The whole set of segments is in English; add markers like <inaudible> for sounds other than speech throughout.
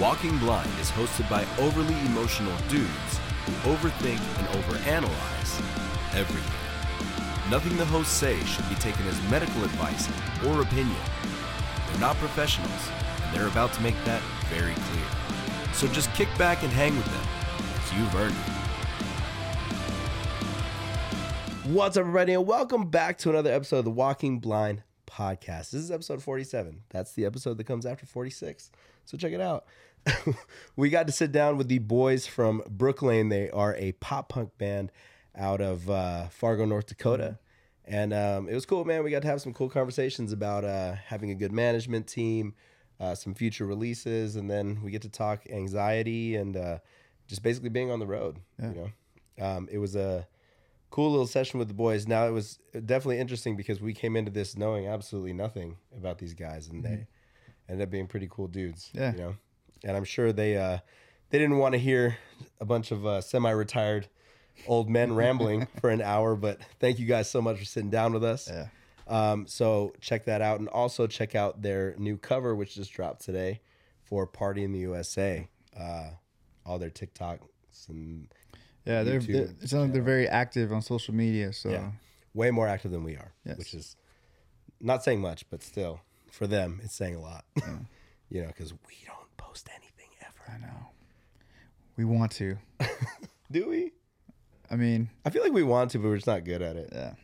Walking Blind is hosted by overly emotional dudes who overthink and overanalyze everything. Nothing the hosts say should be taken as medical advice or opinion. They're not professionals, and they're about to make that very clear. So just kick back and hang with them, because you've earned it. What's up, everybody, and welcome back to another episode of the Walking Blind podcast. This is episode 47. That's the episode that comes after 46. So check it out. <laughs> we got to sit down with the boys from Brooklane. They are a pop punk band out of uh, Fargo, North Dakota. And um, it was cool, man. We got to have some cool conversations about uh, having a good management team, uh, some future releases, and then we get to talk anxiety and uh, just basically being on the road. You know, um, it was a cool little session with the boys. Now it was definitely interesting because we came into this knowing absolutely nothing about these guys, and they ended up being pretty cool dudes. Yeah. you know, and I'm sure they uh, they didn't want to hear a bunch of uh, semi-retired old men <laughs> rambling for an hour. But thank you guys so much for sitting down with us. Yeah. Um, so check that out, and also check out their new cover, which just dropped today for "Party in the USA." Uh, all their TikToks and Yeah, they're, they're it sounds like they're very active on social media. So yeah, way more active than we are, Yes. which is not saying much, but still for them, it's saying a lot. <laughs> you know, because we don't post anything ever. I know. We want to. <laughs> Do we? I mean, I feel like we want to, but we're just not good at it. yeah.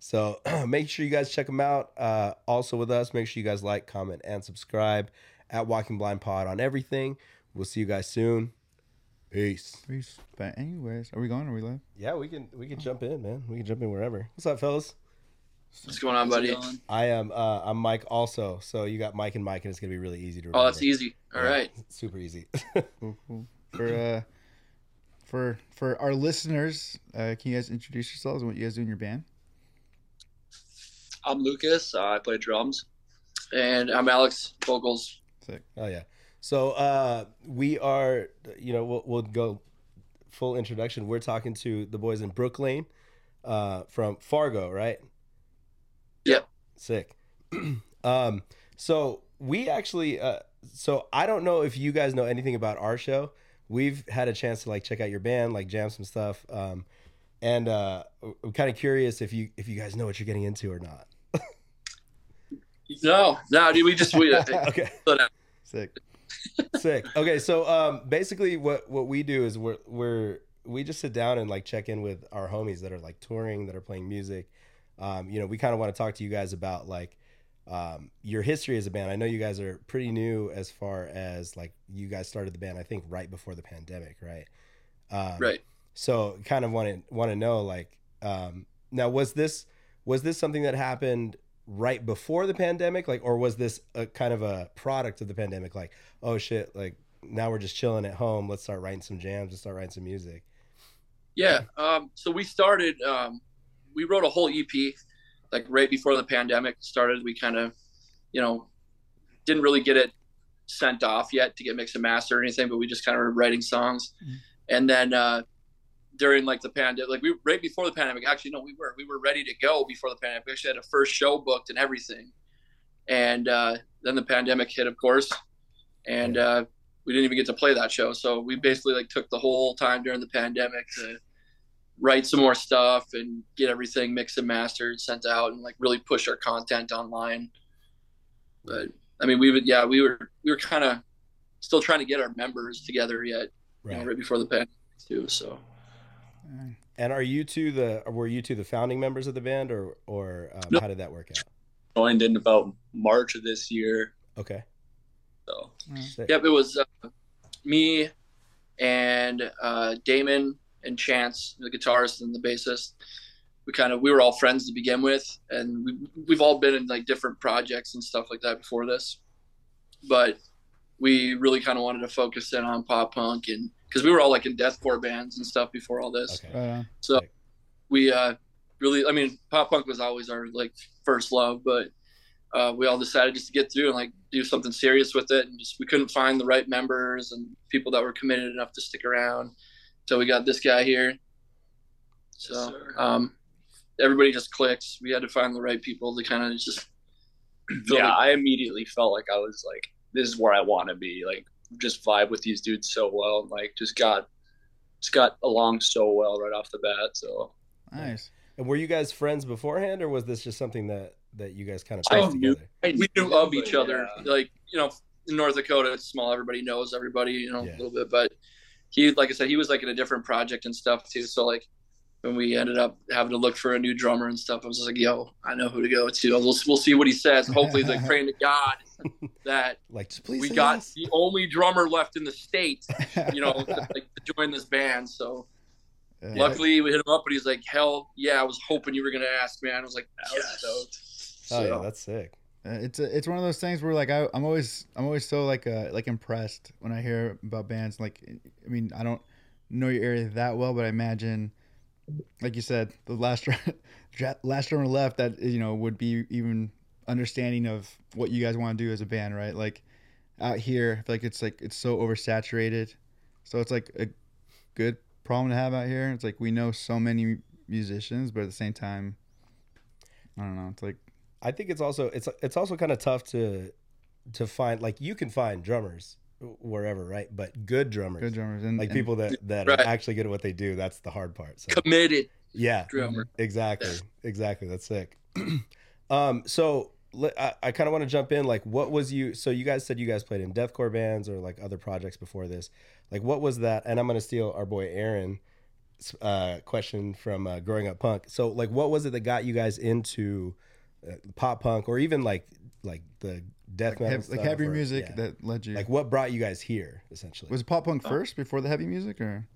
So <clears throat> make sure you guys check them out. Uh, also with us, make sure you guys like, comment, and subscribe at Walking Blind Pod on everything. We'll see you guys soon. Peace. Peace. But anyways, are we going? Are we live? Yeah, we can we can jump in, man. We can jump in wherever. What's up, fellas? What's going on, buddy? I am uh, I'm Mike also. So you got Mike and Mike, and it's gonna be really easy to remember. Oh, that's easy. All Yeah, right. <laughs> super easy. Cool, <laughs> cool. For uh, for for our listeners, uh, can you guys introduce yourselves and what you guys do in your band? I'm Lucas. Uh, I play drums, and I'm Alex vocals. Sick. Oh yeah. So uh, we are, you know, we'll, we'll go full introduction. We're talking to the boys in Brooklane uh, from Fargo, right? Yep. Sick. <clears throat> um, so we actually, uh, so I don't know if you guys know anything about our show. We've had a chance to like check out your band, like jam some stuff, um, and uh, I'm kind of curious if you if you guys know what you're getting into or not. <laughs> No, no, dude. We just we. <laughs> okay. <laughs> Sick. Sick. Okay, so um, basically, what what we do is we're we're we just sit down and like check in with our homies that are like touring, that are playing music. Um, you know, we kind of want to talk to you guys about like um, your history as a band. I know you guys are pretty new as far as like you guys started the band. I think right before the pandemic, right? Um, Right. So, kind of want to want to know like um, Now, was this was this something that happened right before the pandemic, like, or was this a kind of a product of the pandemic? Like, oh shit, like now we're just chilling at home. Let's start writing some jams and start writing some music. Yeah. Um, so we started. Um, we wrote a whole EP, like right before the pandemic started. We kind of, you know, didn't really get it sent off yet to get mixed and master or anything, but we just kind of were writing songs. Mm-hmm. And then uh, during like the pandemic, like we right before the pandemic, actually no, we were we were ready to go before the pandemic. We actually had a first show booked and everything, and uh, then the pandemic hit, of course, and uh, we didn't even get to play that show. So we basically like took the whole time during the pandemic to write some more stuff and get everything mixed and mastered, sent out, and like really push our content online. But I mean, we would yeah, we were we were kind of still trying to get our members together yet, right, you know, right before the pandemic too. So. And are you two the were you two the founding members of the band, or or um, no. how did that work out? Joined in about March of this year. Okay. So, mm. yep, it was uh, me and uh, Damon and Chance, the guitarist and the bassist. We kind of we were all friends to begin with, and we we've all been in like different projects and stuff like that before this, but we really kind of wanted to focus in on pop punk and because we were all like in deathcore bands and stuff before all this. Okay. Uh, so we uh, really, I mean, pop punk was always our like first love, but uh, we all decided just to get through and like do something serious with it. And just we couldn't find the right members and people that were committed enough to stick around. So we got this guy here. So yes, um, everybody just clicks. We had to find the right people to kind of just. <clears throat> yeah, like- I immediately felt like I was like, this is where I want to be. Like just vibe with these dudes so well and like just got just got along so well right off the bat. So nice. And were you guys friends beforehand, or was this just something that that you guys kind of put together? we knew of each other. Yeah. Like you know, in North Dakota, it's small. Everybody knows everybody. You know, yeah. a little bit. But he, like I said, he was like in a different project and stuff too. So like when we ended up having to look for a new drummer and stuff, I was like, "Yo, I know who to go to. We'll, we'll see what he says. Hopefully, like <laughs> praying to God that like please we got yes. the only drummer left in the state, you know, to, <laughs> like, to join this band. So yeah. luckily, we hit him up, and he's like, "Hell yeah, I was hoping you were gonna ask, man." I was like, "Yes." Oh yeah, that's sick. Uh, it's a, it's one of those things where like I, I'm always I'm always so like uh, like impressed when I hear about bands. Like I mean I don't know your area that well, but I imagine like you said, the last <laughs> last drummer left that you know would be even understanding of what you guys want to do as a band, right? Like out here, like it's like it's so oversaturated, so it's like a good problem to have out here. It's like we know so many musicians, but at the same time, I don't know. It's like I think it's also it's it's also kind of tough to to find like you can find drummers wherever, right? But good drummers, good drummers, and like and, people that that right. are actually good at what they do. That's the hard part. So. Committed. Yeah. Drummer. Exactly. Exactly. That's sick. <clears throat> um. So I, I kind of want to jump in. Like, what was you? So you guys said you guys played in deathcore bands or like other projects before this. Like, what was that? And I'm gonna steal our boy Aaron uh, question from uh, growing up punk. So, like, what was it that got you guys into uh, pop punk or even like like the death like, metal, like heavy or, music yeah. that led you. Like what brought you guys here, essentially? Was pop punk first before the heavy music, or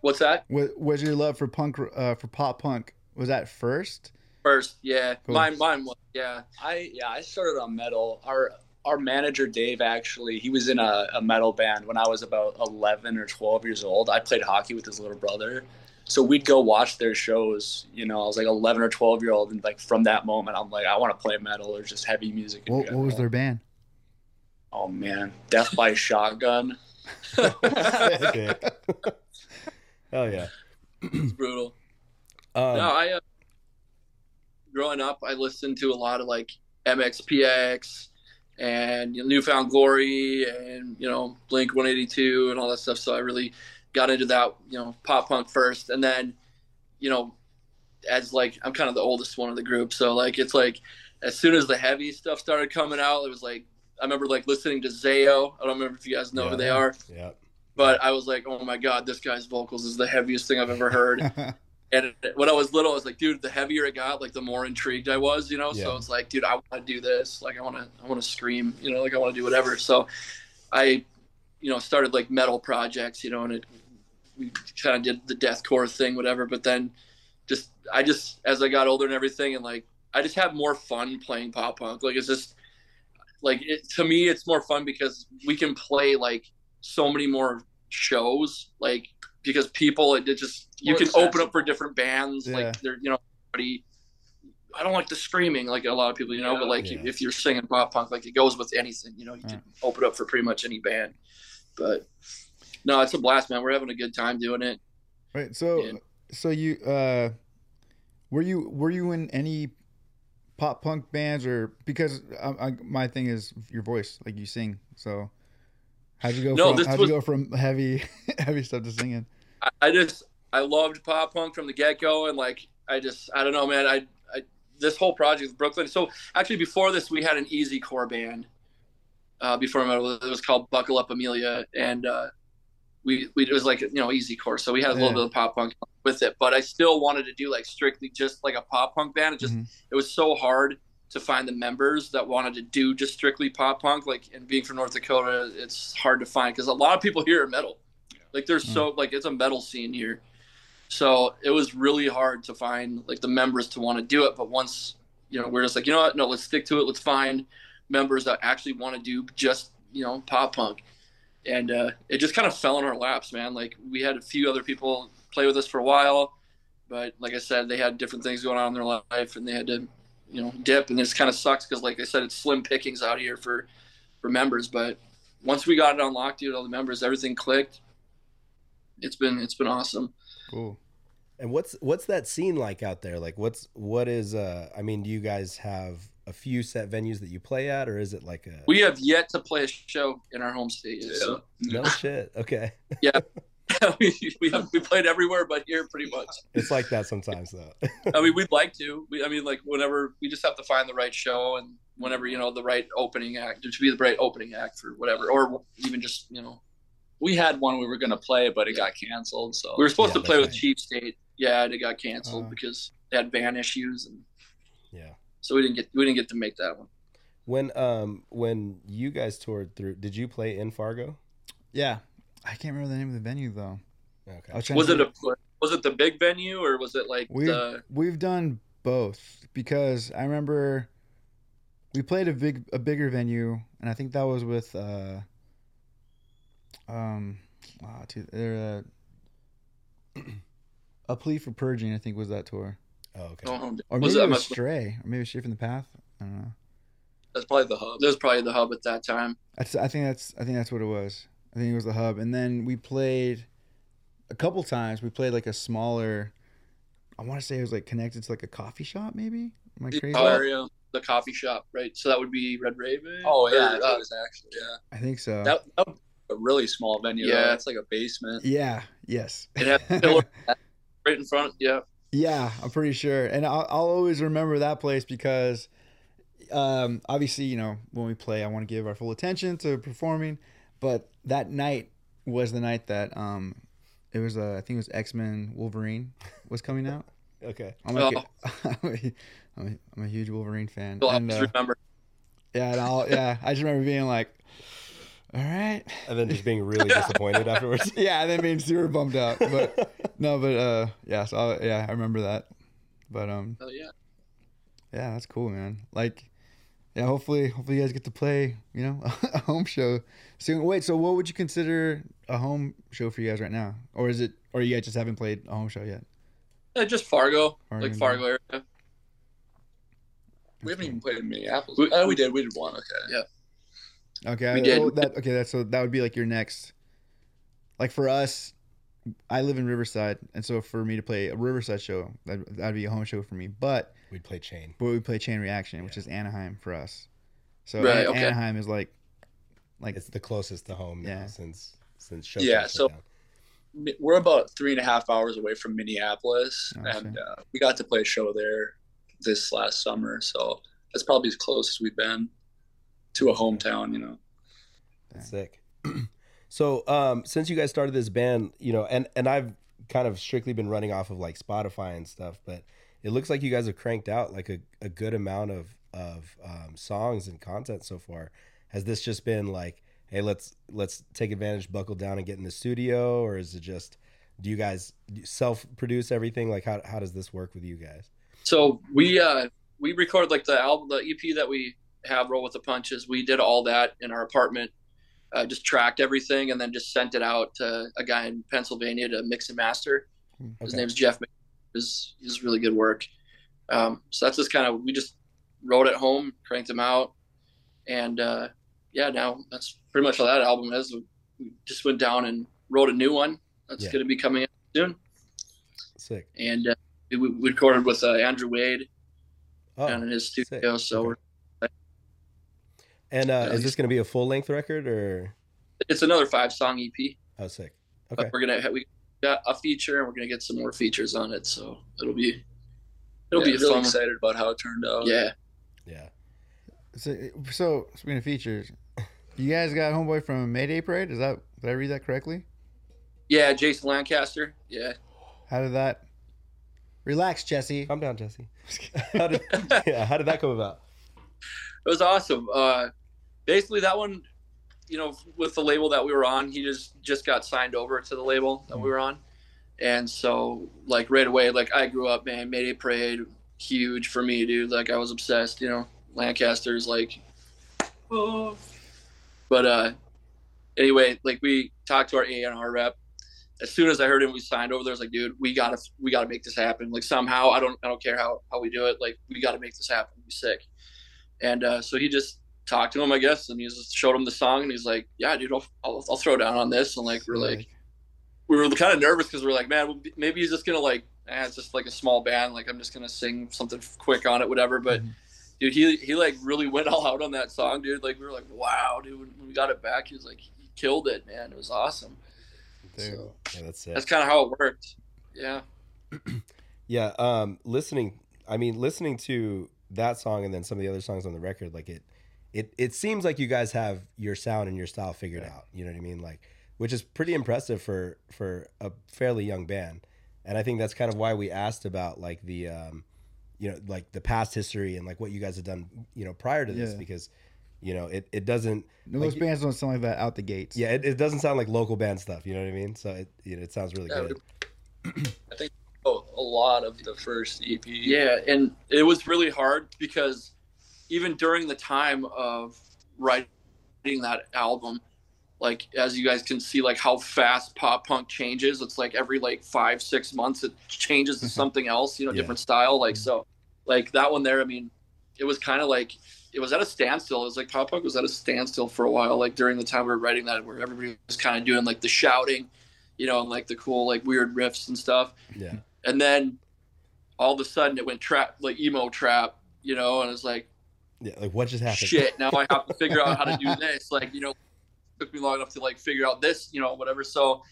what's that? Was, was your love for punk uh, for pop punk was that first? First, yeah, cool. mine, mine was, yeah. I yeah, I started on metal. Our our manager Dave actually, he was in a, a metal band when I was about eleven or twelve years old. I played hockey with his little brother, so we'd go watch their shows. You know, I was like 11 or 12 year old, and like from that moment, I'm like, I want to play metal or just heavy music. What, what was their band? Oh man, Death by <laughs> Shotgun. <laughs> Hell yeah, it's brutal. <clears throat> Um, no, I uh, growing up, I listened to a lot of like MXPX and you know, New Found Glory and you know Blink 182 and all that stuff. So I really got into that, you know, pop punk first, and then, you know, as like I'm kind of the oldest one of the group, so like it's like as soon as the heavy stuff started coming out, it was like I remember like listening to Zao. I don't remember if you guys know yeah, who they are. Yeah. But I was like, oh my god, this guy's vocals is the heaviest thing I've ever heard. <laughs> and when I was little, I was like, dude, the heavier it got, like the more intrigued I was, you know. Yeah. So it's like, dude, I want to do this. Like, I want to, I want to scream, you know, like I want to do whatever. So, I, you know, started like metal projects, you know, and it we kind of did the deathcore thing, whatever. But then, just I just as I got older and everything, and like I just have more fun playing pop punk. Like it's just like it, to me, it's more fun because we can play like so many more shows. Like because people, it, it just you More can open up for different bands. Yeah. Like they're you know, everybody- I don't like the screaming like a lot of people, you know. Yeah. But like Yeah. if you're singing pop punk, like it goes with anything. You know, you can open up for pretty much any band. But no, it's a blast, man. We're having a good time doing it. Right. So so you uh were you were you in any pop punk bands or because I, I, my thing is your voice like you sing so how'd you go No, from this how'd was- you go from heavy <laughs> heavy stuff to singing I, I just I loved pop punk from the get go, and like I just I don't know, man. I, I this whole project with Brooklane. So actually, before this, we had an easy core band. Uh, before metal, it was called Buckle Up Amelia, and uh, we we it was like you know easy core. So we had a little bit of pop punk with it, but I still wanted to do like strictly just like a pop punk band. It just Mhm. it was so hard to find the members that wanted to do just strictly pop punk. Like, and being from North Dakota, it's hard to find because a lot of people here are metal. Like, there's so like it's a metal scene here, so it was really hard to find like the members to want to do it. But once you know, we're just like, you know what? No, let's stick to it. Let's find members that actually want to do just you know pop punk, and uh, it just kind of fell in our laps, man. Like we had a few other people play with us for a while, but like I said, they had different things going on in their life, and they had to you know dip. And this kind of sucks because like i said it's slim pickings out here for for members. But once we got it unlocked dude all the members everything clicked. It's been it's been awesome. Cool. And what's what's that scene like out there? Like what's what is uh I mean, do you guys have a few set venues that you play at or is it like a we have yet to play a show in our home state so No <laughs> shit. Okay. <laughs> we, we have we played everywhere but here pretty much It's like that sometimes though. i mean we'd like to we, i mean like whenever we just have to find the right show and whenever you know the right opening act to be the right opening act for whatever or even just you know We had one we were gonna play, but it got canceled. So we were supposed Yeah, to play with right. Chief State. Yeah, and it got canceled Uh. because they had van issues, and yeah. So we didn't get we didn't get to make that one. When um when you guys toured through did you play in Fargo? yeah I can't remember the name of the venue though Okay. was Was it a was it the big venue or was it like We've the we've done both because I remember we played a big a bigger venue, and I think that was with uh um ah, dude, uh, <clears throat> a plea for purging. I think was that tour, Oh, okay. or maybe that it was Stray, or maybe Stray from the Path. I don't know. that's probably the hub. that was probably the hub at that time. That's, I think that's I think that's what it was. I think it was the hub, and then we played a couple times. We played like a smaller. I want to say it was like connected to like a coffee shop, maybe. Am I crazy? Oh, area, the coffee shop, right? So that would be Red Raven. Oh yeah, that uh, was actually yeah. I think so. That, that was a really small venue. Yeah. Yeah, it's like a basement. yeah. Yes. it had a <laughs> pillar right in front. Yeah, Yeah, I'm pretty sure, and I'll, I'll always remember that place because, um, obviously, you know, when we play, I want to give our full attention to performing, but that night was the night that um, it was uh, I think it was X Men Wolverine was coming out. Okay. I'm like, <laughs> I'm, a, I'm, a, I'm a huge Wolverine fan, I'll and always uh, remember. yeah, and I'll, yeah, I just remember being like, all right, And then just being really disappointed afterwards. <laughs> yeah, and then being super bummed out, but <laughs> no, but uh, yeah, so I, yeah, I remember that, but um. Oh, yeah, Yeah, that's cool, man. Like, yeah, hopefully, hopefully you guys get to play, you know, <laughs> a home show soon. Wait, so what would you consider a home show for you guys right now, or is it, or you guys just haven't played a home show yet? Yeah, just Fargo, Fargo, like Fargo area. We haven't even played in Minneapolis. We- oh, we did. We did one. Okay. Yeah. Okay, We I- did. oh, that okay. That's so that would be like your next. Like for us, I live in Riverside, and so for me to play a Riverside show, that that'd be a home show for me. But We'd play Chain. but we play Chain Reaction, which is Anaheim for us. So Right, An- okay. Anaheim is like, like It's the closest to home Yeah. now since since show. Yeah, so- Mi- We're about three and a half hours away from Minneapolis, Oh, and uh, we got to play a show there this last summer. So that's probably as close as we've been to a hometown. You know. That's Sick. <clears throat> so, um, since you guys started this band, you know, and and I've kind of strictly been running off of like Spotify and stuff, but it looks like you guys have cranked out like a, a good amount of of um, songs and content so far. Has this just been like, hey, let's let's take advantage, buckle down, and get in the studio, or is it just do you guys self produce everything? Like how how does this work with you guys? So we uh we record like the album, the EP that we have, Roll with the Punches. We did all that in our apartment. Uh, just tracked everything and then just sent it out to a guy in Pennsylvania to mix and master. His name's Jeff. His his really good work. Um, so that's just kind of we just wrote at home, cranked them out, and uh, yeah, now that's pretty much all that album is. We just went down and wrote a new one that's Yeah. going to be coming out soon, Sick. and uh, we, we recorded with uh, Andrew Wade Oh, down in his sick. studio. So Okay. we're And uh, is this going to be a full length record or? it's another five song EP. Oh, sick. But Okay. we're gonna we got a feature and we're gonna get some more features on it. So it'll be it'll Yeah, be really fun. excited about how it turned out. Yeah. Yeah. So, so speaking of features, you guys got homeboy from Mayday Parade. Is that did I read that correctly? Yeah, Jason Lancaster. Yeah. How did that? Relax, Jesse. Calm down, Jesse. <laughs> how did yeah? How did that come about? It was awesome. Uh, basically, that one, you know, with the label that we were on, he just just got signed over to the label that we were on, and so like right away, like I grew up, man, Mayday Parade, huge for me, dude. Like I was obsessed, you know. Lancaster's like, oh. But uh, anyway, like we talked to our A and R rep. As soon as I heard him, we signed over there. I was like, dude, we gotta we gotta make this happen. Like somehow, I don't I don't care how how we do it. Like we gotta make this happen. Be sick. And uh, so he just talked to him, I guess, and he just showed him the song, and he's like, "Yeah, dude, I'll, I'll, I'll throw down on this." And like, we're like, we were kind of nervous because we're like, man, maybe he's just gonna like, eh, it's just like a small band, like I'm just gonna sing something quick on it, whatever. But dude, he he like really went all out on that song, dude. Like we were like, wow, dude, when we got it back, he was like, he killed it, man. It was awesome. So Yeah, that's it. that's kind of how it worked. Yeah. <clears throat> Yeah, um, listening. I mean, listening to that song and then some of the other songs on the record, like it, it, it seems like you guys have your sound and your style figured out. You know what I mean? Like, which is pretty impressive for for a fairly young band. And I think that's kind of why we asked about like the, um, you know, like the past history and like what you guys have done, you know, prior to this, Yeah. because, you know, it it doesn't. Most like, bands don't sound like that out the gates. Yeah, it, it doesn't sound like local band stuff. You know what I mean? So it you know it sounds really Yeah, good. <clears throat> I think oh, a lot of the first EP. Yeah, and it was really hard because even during the time of writing that album, like as you guys can see, like how fast pop punk changes. It's like every like five, six months it changes to mm-hmm. something else, you know, Yeah. different style. Like mm-hmm. so like that one there, I mean, it was kind of like it was at a standstill. It was like pop punk was at a standstill for a while, like during the time we were writing that where everybody was kind of doing like the shouting, you know, and like the cool like weird riffs and stuff Yeah. and then all of a sudden it went trap like emo trap you know and it's like Yeah, like what just happened? shit now i have to figure out how to do this like you know took me long enough to like figure out this you know whatever so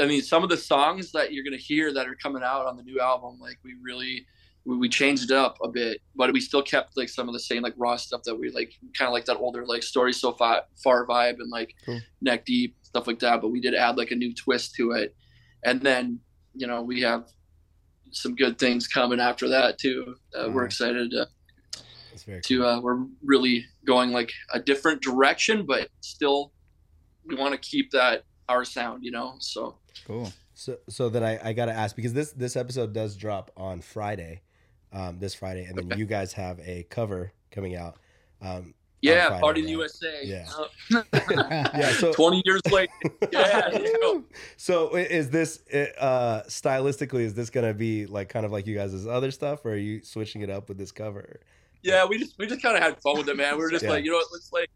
i mean some of the songs that you're gonna hear that are coming out on the new album like we really we, we changed it up a bit but we still kept like some of the same like raw stuff that we like kind of like that older like story so far, far vibe and like Cool. neck deep stuff like that but we did add like a new twist to it and then you know we have some good things coming after that too uh, we're excited to, to cool. uh, we're really going like a different direction but still we want to keep that our sound you know so Cool. So so then I, I gotta ask because this this episode does drop on Friday, um, this Friday, and then you guys have a cover coming out. Um, yeah Friday, party in the right? usa Yeah. Uh, <laughs> yeah. So <laughs> 20 years later yeah there you go. so is this uh stylistically is this gonna be like kind of like you guys' other stuff, or are you switching it up with this cover? Yeah we just we just kind of had fun with it man we were just Yeah. like you know what let's like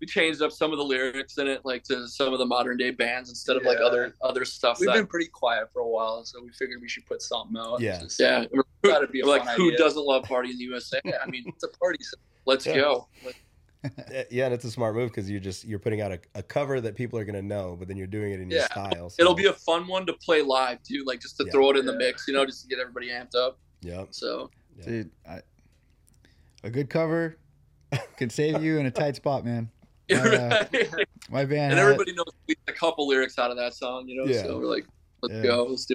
we changed up some of the lyrics in it like to some of the modern day bands instead of like other other stuff We've that, been pretty quiet for a while, so we figured we should put something out. Yeah. Just- yeah we're, Gotta be like fun who idea. doesn't love party in the usa i mean It's a party. so- let's Yeah. go Uh, <laughs> Yeah, and it's a smart move because you're just you're putting out a, a cover that people are gonna know, but then you're doing it in your Yeah. style. so- it'll be a fun one to play live too like just to Yeah. throw it in the mix you know just to get everybody amped up Yeah. so Yeah. Dude, I, a good cover can save you in a tight spot, man. <laughs> Uh, My band, and everybody knows a couple lyrics out of that song you know Yeah. so we're like let's Yeah. go let's do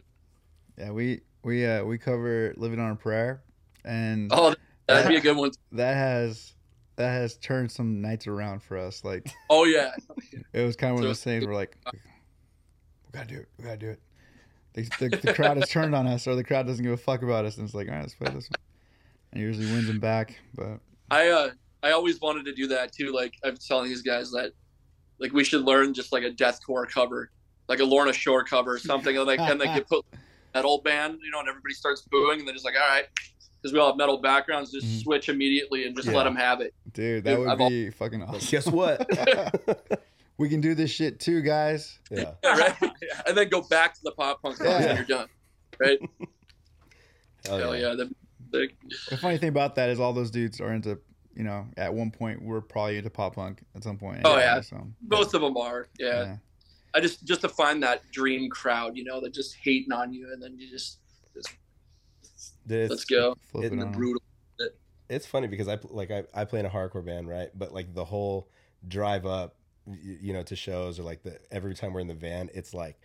It. yeah, we we uh we cover "Living on a Prayer," and oh that'd be a good one that has that has turned some nights around for us. Like oh yeah it was kind of one of those things we're like we gotta do it, we gotta do it. the, the, the crowd has turned on us, or the crowd doesn't give a fuck about us, and it's like, all right, let's play this one. And he usually wins them back, but I uh I always wanted to do that too. Like I'm telling these guys that like we should learn just like a deathcore cover, like a Lorna Shore cover or something, and like and like you put <laughs> metal band, you know, and everybody starts booing, and they're just like, all right, because we all have metal backgrounds, just Mhm. switch immediately and just Yeah. let them have it. dude, that Dude, would I've al- be fucking <laughs> awesome. Guess what? <laughs> We can do this shit too, guys. yeah. right? And then go back to the pop punk songs Yeah. when you're done. Right? Hell Hell yeah. yeah. That'd be sick. The funny thing about that is all those dudes are into, you know, at one point we're probably into pop punk at some point. Oh, anyway, yeah. So, Most of them are. Yeah. yeah. I just just to find that dream crowd, you know, that just hating on you, and then you just, just it's- let's go. Flip It- it The on. brutal. it's funny because I like I, I play in a hardcore band, right? But like the whole drive up, y- you know, to shows or like the every time we're in the van, it's like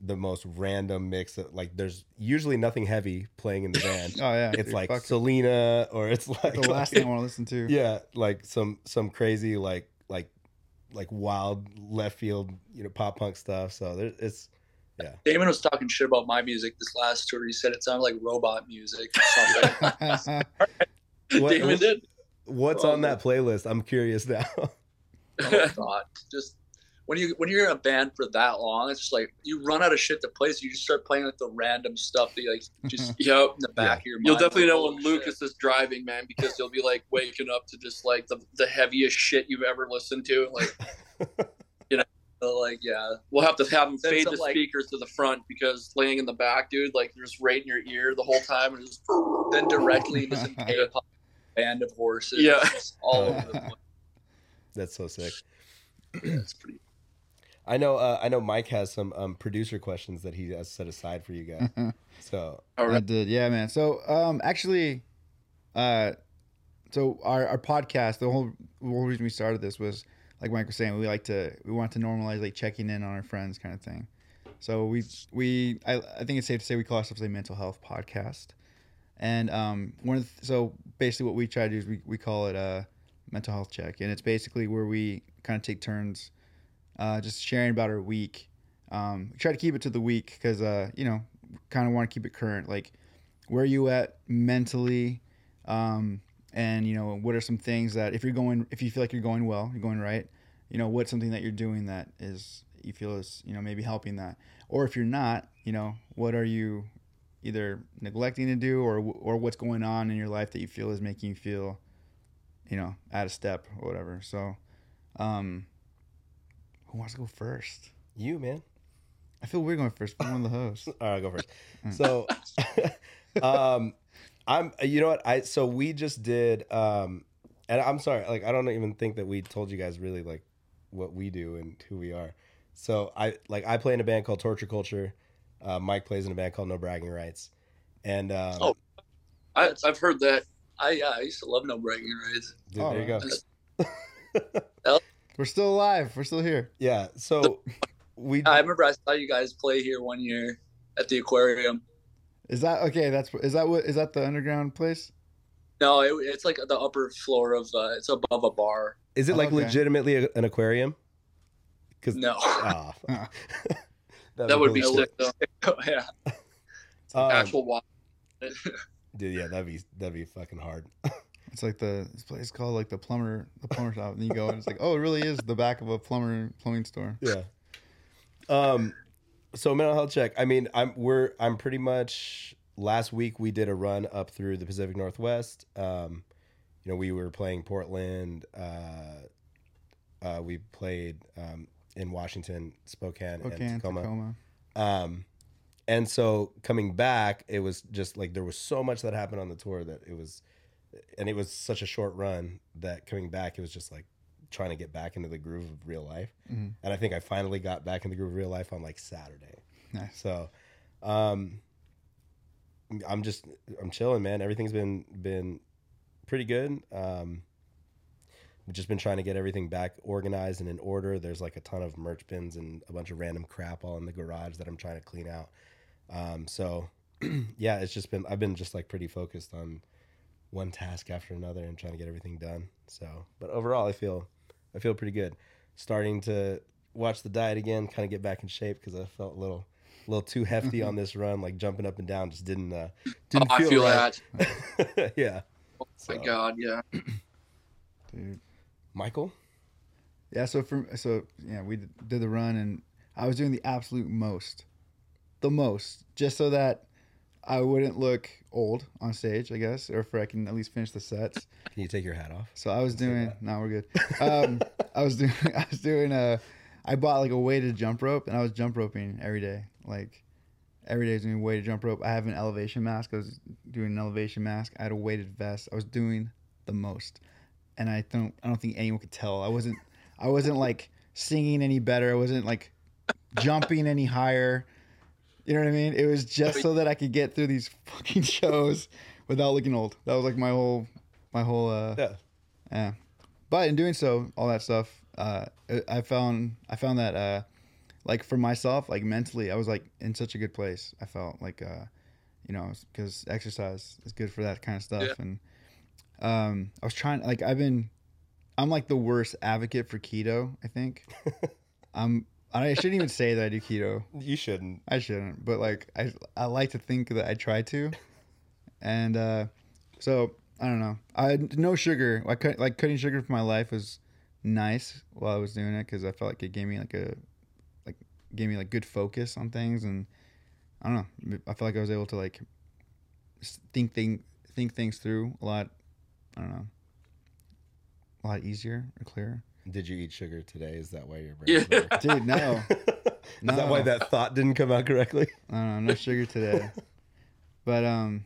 the most random mix of like there's usually nothing heavy playing in the van. <laughs> Oh yeah, it's dude, like fuck, Selena or it's like the last thing I want to listen to. yeah, like some some crazy like like like wild left field, you know, pop punk stuff. So there, it's yeah. Damon was talking shit about my music this last tour. He said it sounded like robot music or. <laughs> <laughs> What- Damon did. What's on that playlist? I'm curious now. oh, God. Just when you when you're in a band for that long, it's just like you run out of shit to play, so you just start playing like the random stuff that you like <laughs> just Yep. in the back of your mind. You'll definitely like, know "Oh, when shit." Lucas is driving, man, because you'll be like waking up to just like the, the heaviest shit you've ever listened to. Like <laughs> you know, So, like yeah, we'll have to have him fade the like- speakers to the front because laying in the back, dude, like they're just right in your ear the whole time and just <laughs> then directly into some K-pop band of horses. Yeah. all over the place. That's so sick. It's pretty. I know. Uh, I know. Mike has some um, producer questions that he has set aside for you guys. <laughs> so I did, yeah, man. So, um, actually, uh, so our, our podcast, the whole, the whole reason we started this was, like Mike was saying, we like to, we want to normalize like checking in on our friends, kind of thing. So we, we, I, I think it's safe to say we call ourselves a mental health podcast. And um, one of the, so basically what we try to do is we, we call it a mental health check, and it's basically where we kind of take turns, uh, just sharing about our week. Um, try to keep it to the week because uh, you know, kind of want to keep it current. Like, where are you at mentally? Um, and you know, what are some things that if you're going, if you feel like you're going well, you're going right. You know, what's something that you're doing that is you feel is you know maybe helping that, or if you're not, you know, what are you either neglecting to do or or what's going on in your life that you feel is making you feel, you know, out of step or whatever. So, um, who wants to go first? you, man. I feel weird going first. but I'm one of the hosts. <laughs> All right, go first. Mm. So, <laughs> um, I'm. You know what? I so we just did. Um, and I'm sorry. Like I don't even think that we told you guys really like what we do and who we are. So I like I play in a band called Torture Culture. Uh, Mike plays in a band called No Bragging Rights. And um, Oh. I, I've heard that. I yeah, I used to love no bragging rights. dude, Oh, there you go. <laughs> Just- We're still alive. We're still here. Yeah. So we. I remember I saw you guys play here one year at the aquarium. Is that okay? That's is that what is that the underground place? No, it, it's like the upper floor of. Uh, it's above a bar. Is it like Okay. legitimately a, an aquarium? Because No. ah, <laughs> <laughs> That would be sick though. <laughs> yeah. Um, Actual water. dude, yeah, that'd be that'd be fucking hard. It's like the this place called like the plumber the plumber shop, and you go and it's like oh it really is the back of a plumber plumbing store. Yeah. Um. So mental health check. I mean, I'm we're I'm pretty much. Last week we did a run up through the Pacific Northwest. Um, you know, we were playing Portland. Uh, uh, we played um, in Washington, Spokane, Okay, and Tacoma. Tacoma. Um, and so coming back, it was just like there was so much that happened on the tour that it was, and it was such a short run that coming back, it was just like trying to get back into the groove of real life. Mhm. And I think I finally got back in the groove of real life on like Saturday. Nice. So, um, I'm just I'm chilling, man. Everything's been been pretty good. Um, we've just been trying to get everything back organized and in order. There's like a ton of merch bins and a bunch of random crap all in the garage that I'm trying to clean out. Um, so <clears throat> yeah, it's just been I've been just like pretty focused on one task after another and trying to get everything done. So, but overall, I feel I feel pretty good. Starting to watch the diet again, kind of get back in shape because I felt a little a little too hefty on this run, like jumping up and down, just didn't uh, didn't Oh, I feel right. that. <laughs> yeah. Oh my So, God, yeah. <clears throat> Dude. Michael. Yeah, so from so yeah, we did the run and I was doing the absolute most. The most, just so that I wouldn't look old on stage, I guess, or for I can at least finish the sets. Can you take your hat off? So I was doing no, we're good. Um I was <laughs> doing I was doing a I bought like a weighted jump rope and I was jump roping every day. Like every day I was doing weighted jump rope. I have an elevation mask. I was doing an elevation mask. I had a weighted vest. I was doing the most. And I don't I don't think anyone could tell. I wasn't I wasn't like singing any better. I wasn't like jumping any higher. You know what I mean? It was just so that I could get through these <laughs> fucking shows without looking old. That was like my whole my whole uh Yeah. yeah. But in doing so, all that stuff, uh, I found I found that uh, like for myself, like mentally, I was like in such a good place. I felt like, uh, you know, because exercise is good for that kind of stuff. Yeah. And um, I was trying, like, I've been, I'm like the worst advocate for keto. I think. <laughs> I'm. I shouldn't even say that I do keto. You shouldn't. I shouldn't, but like I I like to think that I try to, and uh, so I don't know. I no sugar. I cut like cutting sugar from my life was nice while I was doing it because I felt like it gave me like a like gave me like good focus on things, and I don't know. I felt like I was able to like think thing think things through a lot. I don't know. A lot easier or clearer. Did you eat sugar today? Is that why your brain? Yeah. Dude, no. <laughs> Is that why that thought didn't come out correctly? I don't know, no sugar today. but um,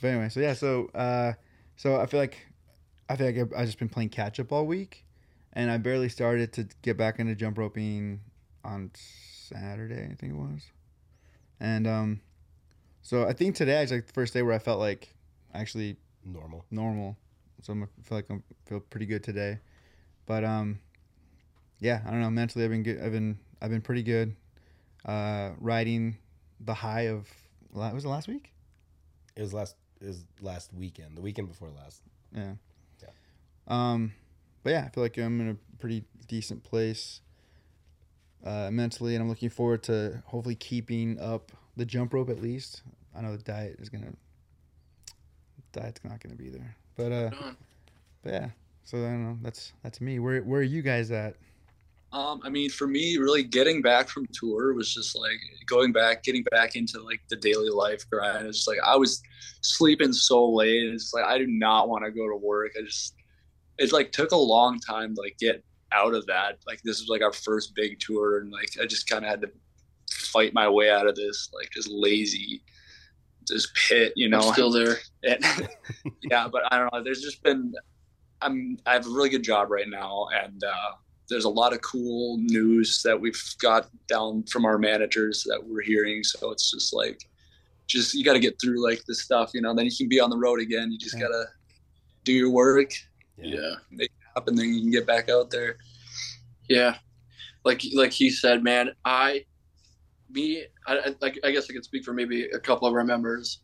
but anyway, so yeah, so uh, so I feel like I feel like I've, I've just been playing catch up all week, and I barely started to get back into jump roping on Saturday, I think it was, and um, so I think today is like the first day where I felt like actually Normal. normal. So I'm, I feel like I feel pretty good today, but um, yeah, I don't know. Mentally, I've been good. I've been I've been pretty good. Uh, riding the high of la- was it last week? It was last. It was last weekend. The weekend before last. Yeah. Yeah. Um, but yeah, I feel like I'm in a pretty decent place uh, mentally, and I'm looking forward to hopefully keeping up the jump rope at least. I know the diet is gonna diet's not gonna be there, but uh, but yeah. So I don't know. That's that's me. Where where are you guys at? Um, I mean, for me, really getting back from tour was just like going back, getting back into like the daily life grind. It's just like I was sleeping so late. It's like I do not want to go to work. I just it like took a long time to like get out of that. Like this was like our first big tour, and like I just kind of had to fight my way out of this like just lazy, this pit, you know. I'm still there. <laughs> And, <laughs> yeah, but I don't know. There's just been I'm I have a really good job right now, and uh, there's a lot of cool news that we've got down from our managers that we're hearing. So it's just like, just you got to get through like this stuff, you know. Then you can be on the road again. You just Yeah. gotta do your work, Yeah. make it happen, then you can get back out there. Yeah, like like he said, man. I, me, I, I like. I guess I could speak for maybe a couple of our members.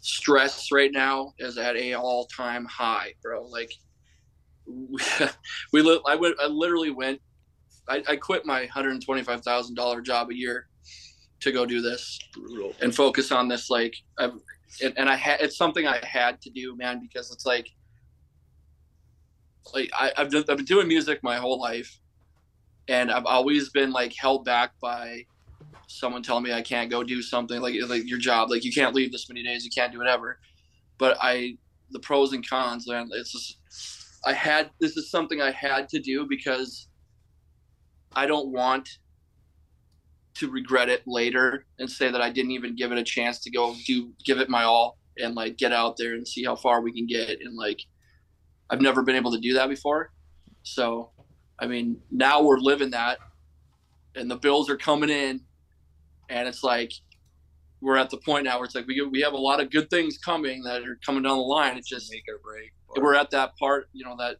Stress right now is at a all time high, bro. Like, <laughs> we, li- I went. I literally went. I, I quit my hundred and twenty five thousand dollar job a year to go do this Brutal. and focus on this. Like, I've, and, and I had. It's something I had to do, man, because it's like. Like I, I've, done, I've been doing music my whole life, and I've always been like held back by someone telling me I can't go do something like like your job, like you can't leave this many days, you can't do whatever. But I, the pros and cons, man, it's just I had this is something I had to do because I don't want to regret it later and say that I didn't even give it a chance to go do give it my all and like get out there and see how far we can get and like I've never been able to do that before. So, I mean, now we're living that and the bills are coming in and it's like we're at the point now where it's like we we have a lot of good things coming that are coming down the line. It's just Make or break. We're at that part, you know, that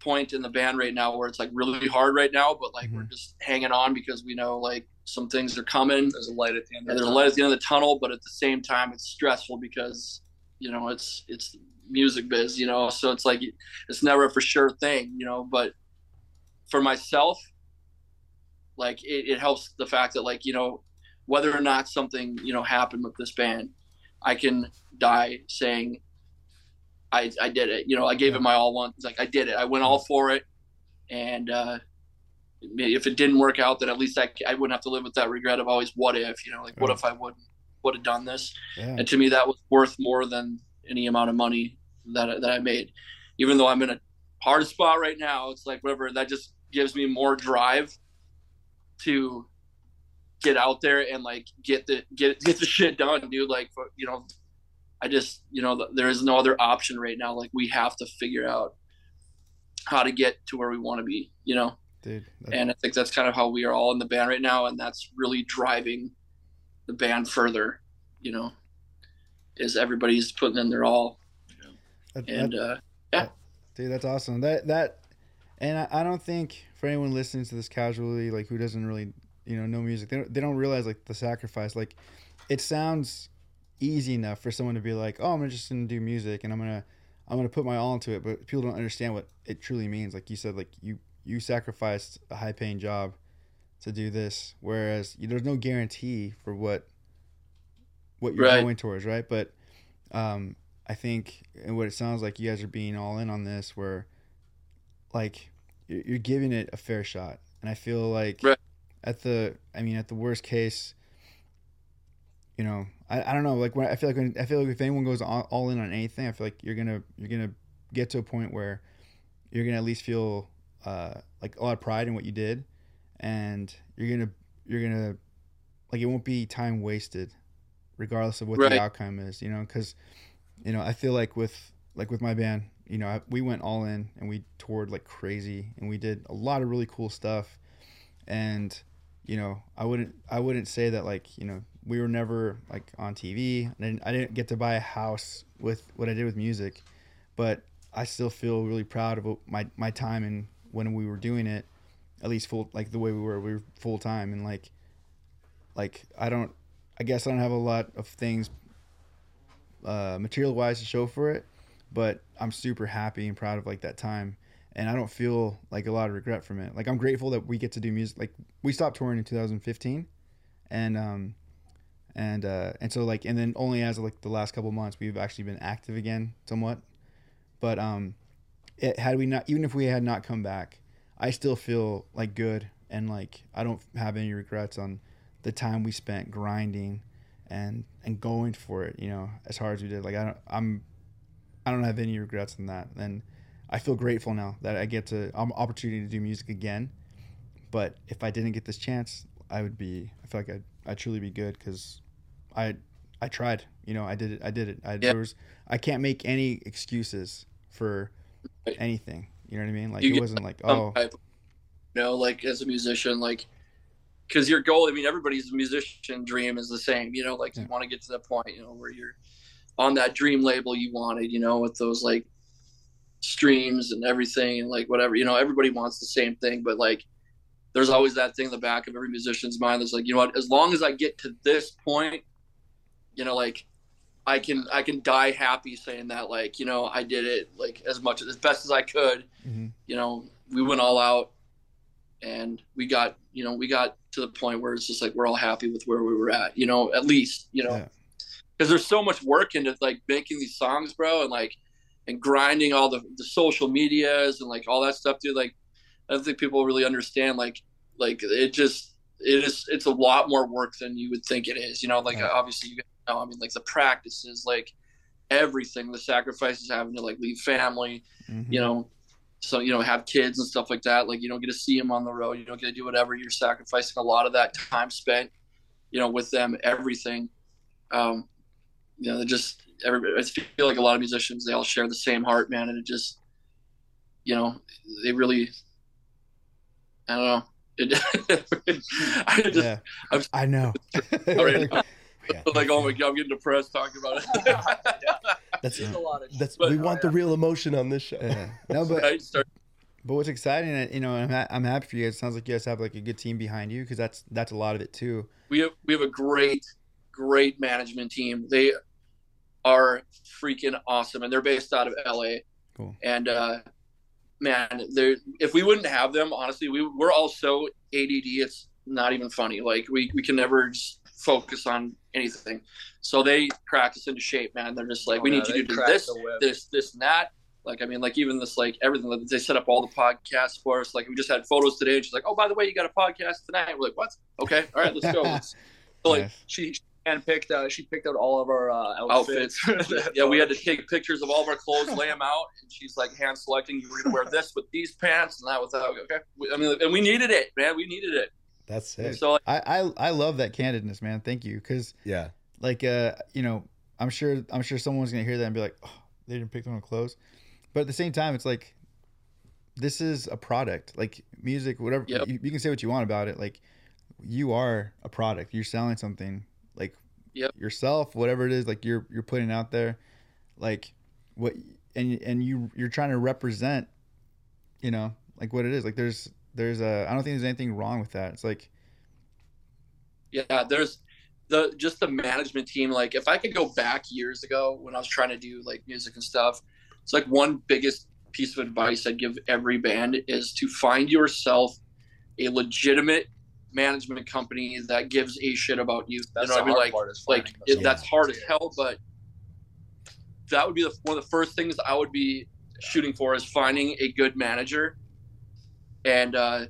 point in the band right now where it's like really hard right now, but like we're mm-hmm. just hanging on because we know like some things are coming. There's a light at the end. And of there's the a light at the end of the tunnel, but at the same time, it's stressful because you know it's it's music biz, you know. So it's like it's never a for sure thing, you know. But for myself, like it, it helps the fact that like you know whether or not something you know happened with this band, I can die saying I I did it. You know, I gave it my all once. Like I did it. I went all for it, and uh, if it didn't work out, then at least I I wouldn't have to live with that regret of always what if. You know, like what if I wouldn't would have done this? Yeah. And to me, that was worth more than any amount of money that that I made. Even though I'm in a hard spot right now, it's like whatever. That just gives me more drive to get out there and like get the get get the shit done, dude. Like you know, I just you know there is no other option right now. Like we have to figure out how to get to where we want to be. You know, dude. And I think that's kind of how we are all in the band right now, and that's really driving the band further. You know, is everybody's putting in their all. That- and that- uh, yeah, Dude, that's awesome. That that, and I, I don't think for anyone listening to this casually, like who doesn't really, you know, know music, they don't, they don't realize like the sacrifice. Like, it sounds easy enough for someone to be like, oh, I'm just gonna do music and I'm gonna, I'm gonna put my all into it. But people don't understand what it truly means. Like you said, like you you sacrificed a high paying job to do this, whereas you, there's no guarantee for what what you're Right. going towards, right? But um, I think, and what it sounds like, you guys are being all in on this, where like you're you're giving it a fair shot, and I feel like Right. at the, I mean, at the worst case, you know, I, I don't know, like when I feel like when I feel like if anyone goes all, all in on anything, I feel like you're gonna you're gonna get to a point where you're gonna at least feel uh, like a lot of pride in what you did, and you're gonna you're gonna like it won't be time wasted, regardless of what Right. the outcome is. You know, because you know I feel like with like with my band, you know, I, we went all in and we toured like crazy, and we did a lot of really cool stuff, and you know I wouldn't I wouldn't say that like you know we were never like on TV. And I didn't get to buy a house with what I did with music, but I still feel really proud of my my time and when we were doing it, at least full like the way we were we were full time and like like I don't I guess I don't have a lot of things uh, material wise to show for it, but I'm super happy and proud of like that time. And I don't feel like a lot of regret from it. Like I'm grateful that we get to do music. Like we stopped touring in 2015, and um, and uh, and so like and then only as of like the last couple months we've actually been active again somewhat. But um, it had we not even if we had not come back, I still feel like good and like I don't have any regrets on the time we spent grinding and and going for it. You know, as hard as we did. Like I don't I'm I don't have any regrets on that. And I feel grateful now that I get to um, opportunity to do music again. But if I didn't get this chance, I would be. I feel like I'd, I'd truly be good because I I tried. You know, I did it. I did it. I there was. I can't make any excuses for anything. You know what I mean? Like You it wasn't like oh type you know, like as a musician, like because your goal. I mean, everybody's musician dream is the same. You know, like you want to get to that point, you know, where you're on that dream label you wanted. You know, with those like streams and everything, and like whatever. You know, everybody wants the same thing, but like there's always that thing in the back of every musician's mind that's like, you know what? As long as I get to this point, you know, like I can I can die happy saying that like you know I did it like as much as best as I could. Mhm. You know, we went all out, and we got you know we got to the point where it's just like we're all happy with where we were at. You know, at least you know Yeah. because there's so much work into like making these songs, bro, and like and grinding all the the social medias and like all that stuff, dude. Like I don't think people really understand like like it just it is it's a lot more work than you would think it is. You know, like Yeah. obviously you know, I mean, like the practices, like everything, the sacrifices having to like leave family, Mhm. you know, so you know have kids and stuff like that. Like you don't get to see them on the road, you don't get to do whatever. You're sacrificing a lot of that time spent, you know, with them, everything. Um, you know, they just everybody. I feel like a lot of musicians they all share the same heart, man, and it just, you know, they really. I don't know. <laughs> I just yeah. I know. <laughs> Sorry. Yeah. <laughs> like, oh my god, I'm getting depressed talking about it. <laughs> That's It's a lot of that's but- we want the real emotion on this show. Yeah. <laughs> No, but I start But what's exciting, uh, you know, I'm, ha- I'm happy for you. It sounds like you guys have like a good team behind you because that's that's a lot of it too. we have we have a great great management team they are freaking awesome and they're based out of la Cool. and uh man they're if we wouldn't have them honestly we we're all so ADD it's not even funny like we we can never just focus on anything. So they practice into shape, man. They're just like, Oh, we yeah, need you to do this, this, this, and that. Like, I mean, like even this, like everything. Like, they set up all the podcasts for us. Like we just had photos today, and she's like, "Oh, by the way, you got a podcast tonight." We're like, "What? Okay, all right, let's go." <laughs> So like, Nice. She and picked uh, she picked out all of our uh, outfits. outfits. <laughs> yeah, we had to take pictures of all of our clothes, lay them out, and she's like hand selecting. You're gonna wear this with these pants and that with that. Okay, I mean, and we needed it, man. We needed it. That's sick. So like, I, I I love that candidness, man. Thank you, because Yeah. like uh you know I'm sure I'm sure someone's gonna hear that and be like, oh, they didn't pick their own clothes, but at the same time, it's like this is a product, like music, whatever. Yep. You, you can say what you want about it, like you are a product. You're selling something, like Yep. yourself, whatever it is, like you're you're putting out there, like what and and you you're trying to represent, you know, like what it is. Like there's there's a I don't think there's anything wrong with that. It's like yeah, there's the just the management team. Like, if I could go back years ago when I was trying to do like music and stuff, it's like one biggest piece of advice I'd give every band is to find yourself a legitimate management company that gives a shit about you. That's you know the what I mean? hard Like, part like it, that's hard as hell but that would be the, one of the first things i would be shooting for is finding a good manager and uh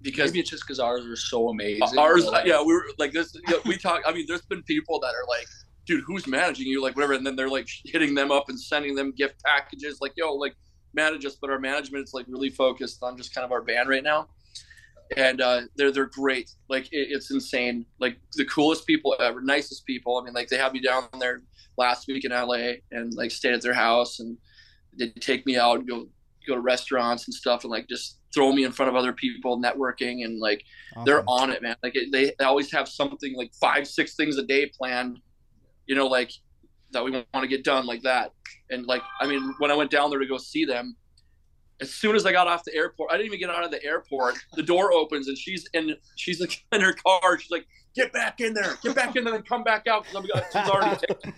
because Maybe it's just because ours are so amazing. ours like, yeah we were like this you know, we talk i mean there's been people that are like dude who's managing you like whatever and then they're like hitting them up and sending them gift packages like yo like manage us but our management is like really focused on just kind of our band right now and uh, they're they're great. Like it, it's insane. Like the coolest people ever, nicest people. I mean, like they had me down there last week in LA and like stayed at their house and they take me out and go go to restaurants and stuff and like just throw me in front of other people, networking and like they're on it, man. Like it, they, they always have something like five six things a day planned. You know, like that we want to get done like that. And like I mean, when I went down there to go see them, as soon as I got off the airport, I didn't even get out of the airport. The door opens and she's in she's like <laughs> in her car. She's like, "Get back in there, get back in there, and come back out." 'cause I'm- uh, She's already <laughs> taken.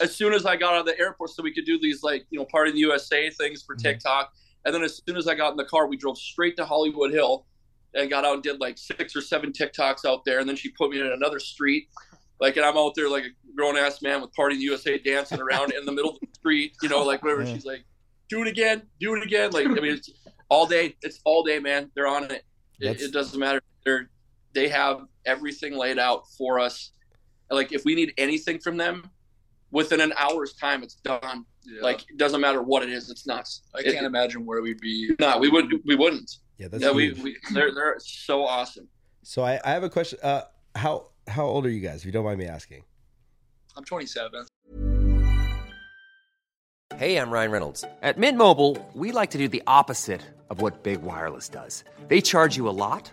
As soon as I got out of the airport, so we could do these like you know Party in the USA things for mm-hmm. TikTok, and then as soon as I got in the car, we drove straight to Hollywood Hill, and got out and did like six or seven TikToks out there, and then she put me in another street. Like, and I'm out there like a grown ass man with Party in the USA dancing around in the middle of the street, you know, like whatever. She's like, do it again, do it again. Like, I mean, <laughs> it's all day. It's all day, man. They're on it. It, it doesn't matter. They're they have everything laid out for us. Like, if we need anything from them, within an hour's time, it's done. Yeah. Like, it doesn't matter what it is. It's nuts. I It- can't imagine where we'd be. No, we wouldn't. We wouldn't. Yeah, that's yeah, we, we they're they're so awesome. So I, I have a question. Uh, how how old are you guys? If you don't mind me asking. I'm 27. Hey, I'm Ryan Reynolds. At Mint Mobile, we like to do the opposite of what Big Wireless does. They charge you a lot,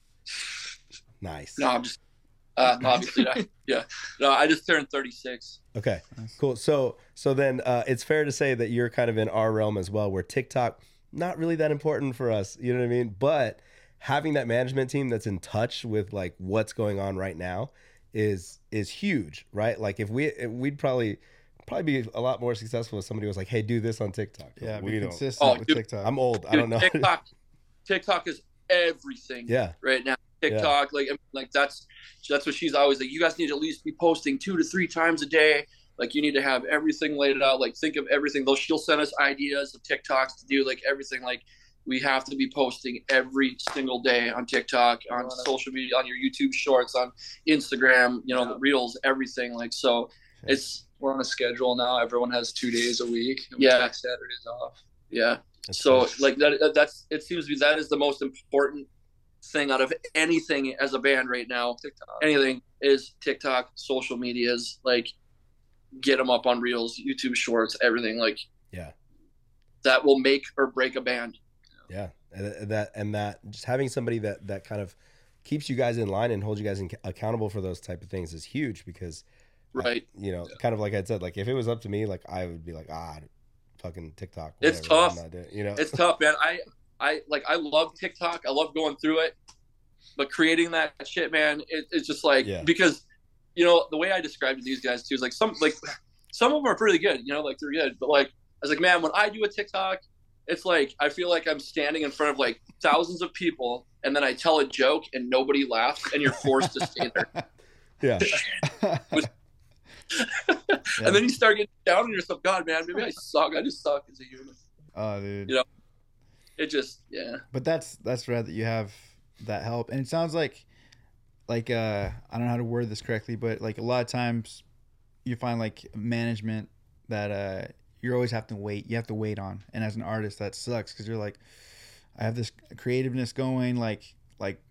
Nice. No, I'm just uh, obviously not. <laughs> Yeah, no, I just turned 36. Okay, cool. So so then uh, it's fair to say that you're kind of in our realm as well, where TikTok not really that important for us. You know what I mean? But having that management team that's in touch with like what's going on right now is is huge, right? Like if we if we'd probably probably be a lot more successful if somebody was like, "Hey, do this on TikTok." Yeah, we be don't. consistent Oh, with dude, TikTok. I'm old. I don't know. TikTok, TikTok is everything. <laughs> Yeah. Right now, TikTok, like, like that's that's what she's always like. You guys need to at least be posting two to three times a day. Like, you need to have everything laid out. Like, think of everything. Though she'll send us ideas of TikToks to do, like everything. Like, we have to be posting every single day on TikTok, on social media, on your YouTube Shorts, on Instagram. You know, the Reels, everything. Like, so it's We're on a schedule now. Everyone has two days a week. Yeah. Saturdays off. yeah. That's so cool. like that that's it seems to be that is the most important thing out of anything as a band right now. TikTok. Anything is TikTok, social medias, like get them up on Reels, YouTube Shorts, everything like Yeah. that will make or break a band. Yeah, and that and that just having somebody that that kind of keeps you guys in line and holds you guys in, accountable for those type of things is huge because, I- Right. you know, kind of like I said, like if it was up to me, like I would be like, ah, fucking TikTok. It's whatever, I'm tough. not doing-" you know, It's tough, man. I I like I love TikTok. I love going through it, but creating that shit, man, it, it's just like Yeah. because you know the way I described to these guys too is like some like some of them are pretty good, you know, like they're good, but like I was like, man, when I do a TikTok, it's like I feel like I'm standing in front of like thousands of people, and then I tell a joke and nobody laughs, and you're forced to <laughs> stay there, yeah, <laughs> <laughs> and then you start getting down on yourself. God, man, maybe I suck. I just suck as a human. Oh, dude. You know, It just yeah. But that's that's rad that you have that help. And it sounds like like uh I don't know how to word this correctly, but like a lot of times you find like management that uh you're always have to wait. You have to wait on. And as an artist that sucks cuz you're like I have this creativeness going like like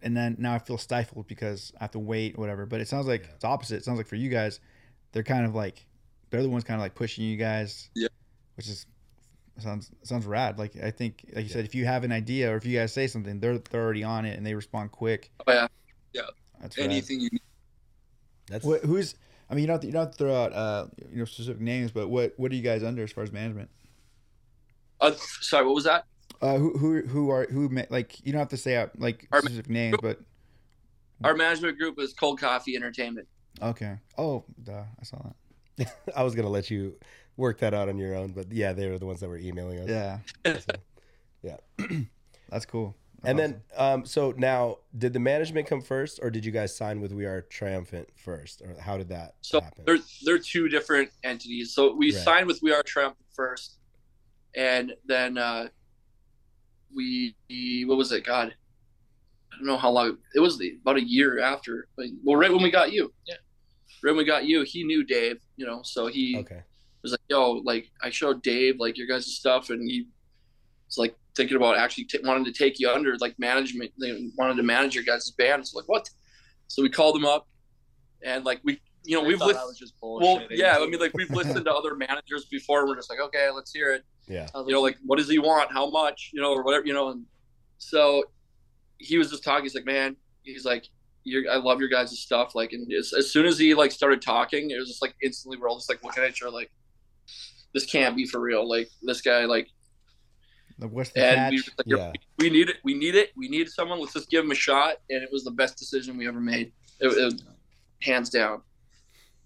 and then now I feel stifled because I have to wait whatever. But it sounds like it's opposite. It sounds like for you guys they're kind of like they're the ones kind of like pushing you guys. Yeah. Which is sounds sounds rad. Like I think, like you said, if you have an idea or if you guys say something, they're they're already on it and they respond quick. Oh yeah. Yeah. That's rad. Anything you need. That's What, who's? I mean, you don't have to, you don't have to throw out uh you know specific names, but what what are you guys under as far as management? Uh, sorry, what was that? Uh, who who who are who ma- like you don't have to say out like Our- specific names, but Our management group is Cold Coffee Entertainment. okay. Oh, duh, I saw that. <laughs> I was gonna let you work that out on your own, but yeah, they were the ones that were emailing us. Yeah, yeah. <clears throat> that's cool. That's And then, um, so now, did the management come first, or did you guys sign with We Are Triumphant first, or how did that So happen? they're they're two different entities. So we Right. signed with We Are Triumphant first, and then uh, we what was it? God, I don't know how long it was. The, about a year after. Like, well, right when we got you. Yeah. Right when we got you, he knew Dave. You know, so he Okay. Was like, "Yo, like I showed Dave like your guys' stuff, and he was like thinking about actually t- wanting to take you under like management. They wanted to manage your guys' band. So like, what? So we called him up, and like we, you know, I we've listened. I was just Well, yeah, I mean, like we've listened to other <laughs> managers before. And we're just like, okay, let's hear it. Yeah. You know, like what does he want? How much? You know, or whatever. You know, and so he was just talking. He's like, man, he's like, you're, I love your guys' stuff. Like, and as, as soon as he like started talking, it was just like instantly we're all just like looking at each other like, this can't be for real. Like this guy, like, Like, what's the and catch? we, like, Yeah. we need it. We need it. We need someone. Let's just give him a shot. And it was the best decision we ever made. It, it, hands down.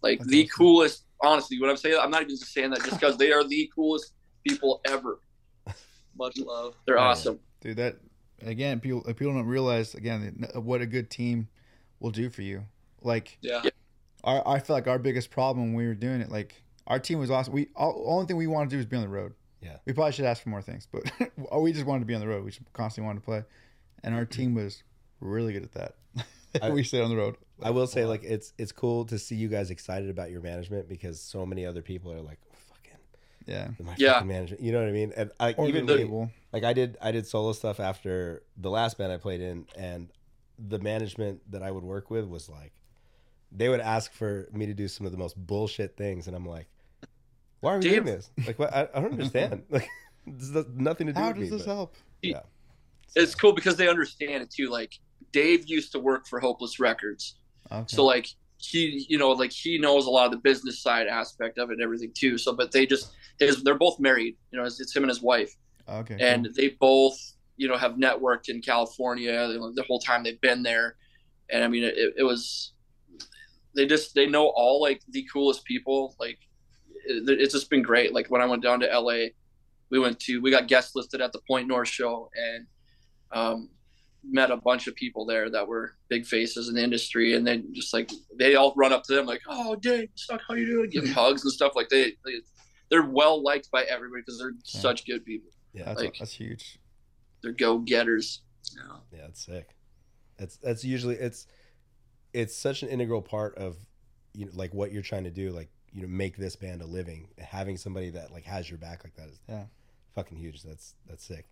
Like That's the awesome. coolest. Honestly, when I'm saying I'm not even just saying that just because they are the coolest people ever. <laughs> much love. They're Oh, yeah. awesome. Dude, that again, people people don't realize again uh, what a good team will do for you. Like, Yeah. Yeah. our I feel like our biggest problem when we were doing it, like our team was awesome. We all only thing we wanted to do was be on the road. Yeah. we probably should ask for more things, but <laughs> we just wanted to be on the road. We just constantly wanted to play, and our team was really good at that. <laughs> I- we stayed on the road. I will say, like, it's it's cool to see you guys excited about your management because so many other people are like, oh, fucking, Yeah, my Yeah. fucking management. You know what I mean? And I, or even the me, like I did I did solo stuff after the last band I played in and the management that I would work with was like they would ask for me to do some of the most bullshit things and I'm like why are we Dave- doing this like what, I, I don't understand <laughs> like this has nothing to do How with does me this but- help? yeah It's cool because they understand it too. Like Dave used to work for Hopeless Records, Okay. so like he, you know, like he knows a lot of the business side aspect of it and everything too. So, but they just his they're both married. You know, it's, it's him and his wife. okay, and cool. they both you know have networked in California the the whole time they've been there, and I mean it, it was they just they know all like the coolest people like it, it's just been great like when I went down to LA we went to we got guest listed at the Point North show and um, met a bunch of people there that were big faces in the industry and then just like they all run up to them like oh Dave suck how you doing give them hugs and stuff like they, they they're well liked by everybody because they're Yeah. such good people yeah that's like- that's huge. they're go getters. Yeah. yeah it's sick that's that's usually it's it's such an integral part of you know like what you're trying to do like you know make this band a living having somebody that like has your back like that is Yeah. fucking huge that's that's sick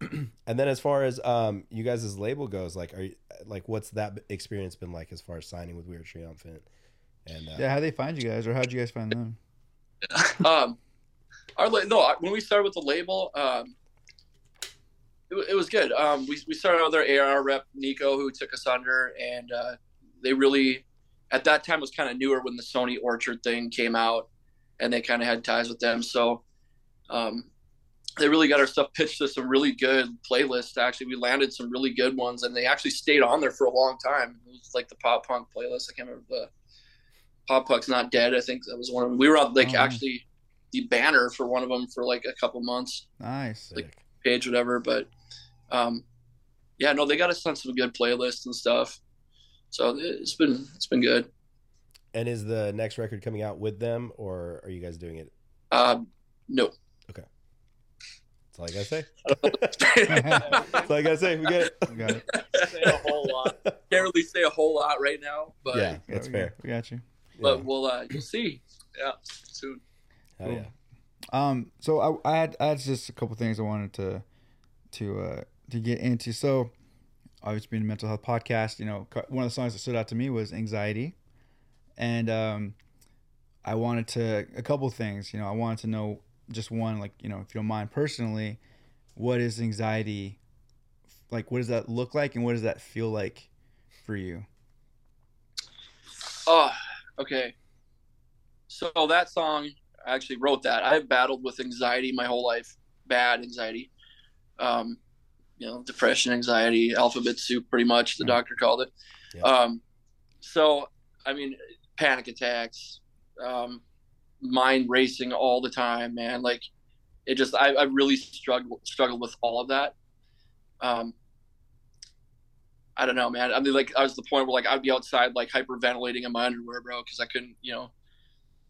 <clears throat> and then as far as um you guys' label goes like are you like what's that experience been like as far as signing with We Are Triumphant and uh, Yeah, how they find you guys, or how'd you guys find them? <laughs> um, our no, when we started with the label, um, it, it was good. Um, we we started out with our AR rep Nico, who took us under, and uh, they really, at that time, was kind of newer when the Sony Orchard thing came out, and they kind of had ties with them. So, um, they really got our stuff pitched to some really good playlists. Actually, we landed some really good ones, and they actually stayed on there for a long time. It was like the pop punk playlist. I can't remember the Pop Punk's Not Dead. I think that was one of them. We were on like Oh, actually the banner for one of them for like a couple months, Nice. like page whatever. But um, yeah, no, they got us on some good playlists and stuff. So it's been it's been good. and is the next record coming out with them or are you guys doing it Um, no, Okay. that's all i gotta say <laughs> <laughs> that's all i gotta say we get it <laughs> We got it. say a whole lot. Can't really say a whole lot right now, but yeah that's we fair Got, we got you. but Yeah. we'll uh, you'll see. Yeah, soon. Hell yeah Um, so I, I had I had just a couple things I wanted to to uh to get into. So obviously being a mental health podcast, you know, one of the songs that stood out to me was Anxiety, and um, I wanted to a couple things. You know, I wanted to know just one, like you know, if you don't mind personally, what is anxiety? Like, what does that look like, and what does that feel like for you? Oh, okay. So that song, I actually wrote that. I've battled with anxiety my whole life, bad anxiety. Um, you know, depression, anxiety, alphabet soup, pretty much. The doctor called it. Yeah. Um, so, I mean, panic attacks, um, mind racing all the time, man. Like, it just, I, I really struggled struggled with all of that. Um, I don't know, man. I mean, like, I was at the point where like I'd be outside like hyperventilating in my underwear, bro, because I couldn't, you know,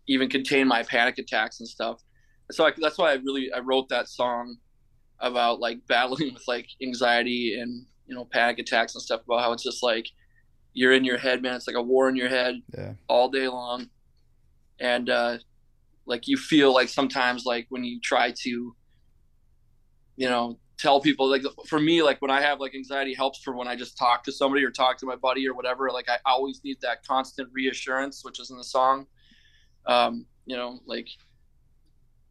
even contain my panic attacks and stuff. So I, that's why I really I wrote that song about like <laughs> battling with like anxiety and you know panic attacks and stuff about how it's just like you're in your head, man. It's like a war in your head Yeah. all day long, and uh, like you feel like sometimes like when you try to, you know, tell people like for me like when I have like anxiety helps for when I just talk to somebody or talk to my buddy or whatever. Like I always need that constant reassurance, which is in the song. Um, you know, like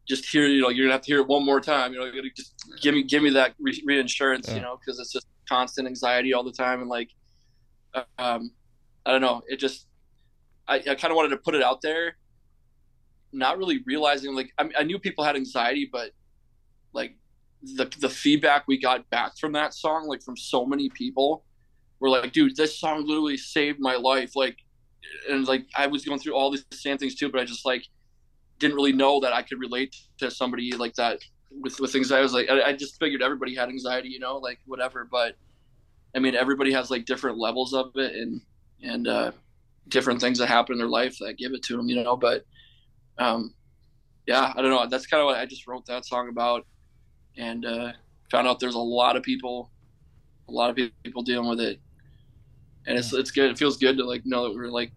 just hear you know you're gonna have to hear it one more time. You know, you gotta just give me give me that re- reassurance. Yeah. You know, because it's just constant anxiety all the time and like um, I don't know. It just I, I kind of wanted to put it out there, not really realizing like I, I knew people had anxiety, but like the the feedback we got back from that song, like from so many people, were like, "Dude, this song literally saved my life." Like, and like I was going through all these same things too, but I just like didn't really know that I could relate to somebody like that with with anxiety. I was like, I, I just figured everybody had anxiety, you know, like whatever. But I mean, everybody has like different levels of it, and and uh, different things that happen in their life that give it to them, you know. But um, yeah, I don't know. That's kind of what I just wrote that song about, and uh, found out there's a lot of people, a lot of people dealing with it, and it's it's good. It feels good to like know that we're like,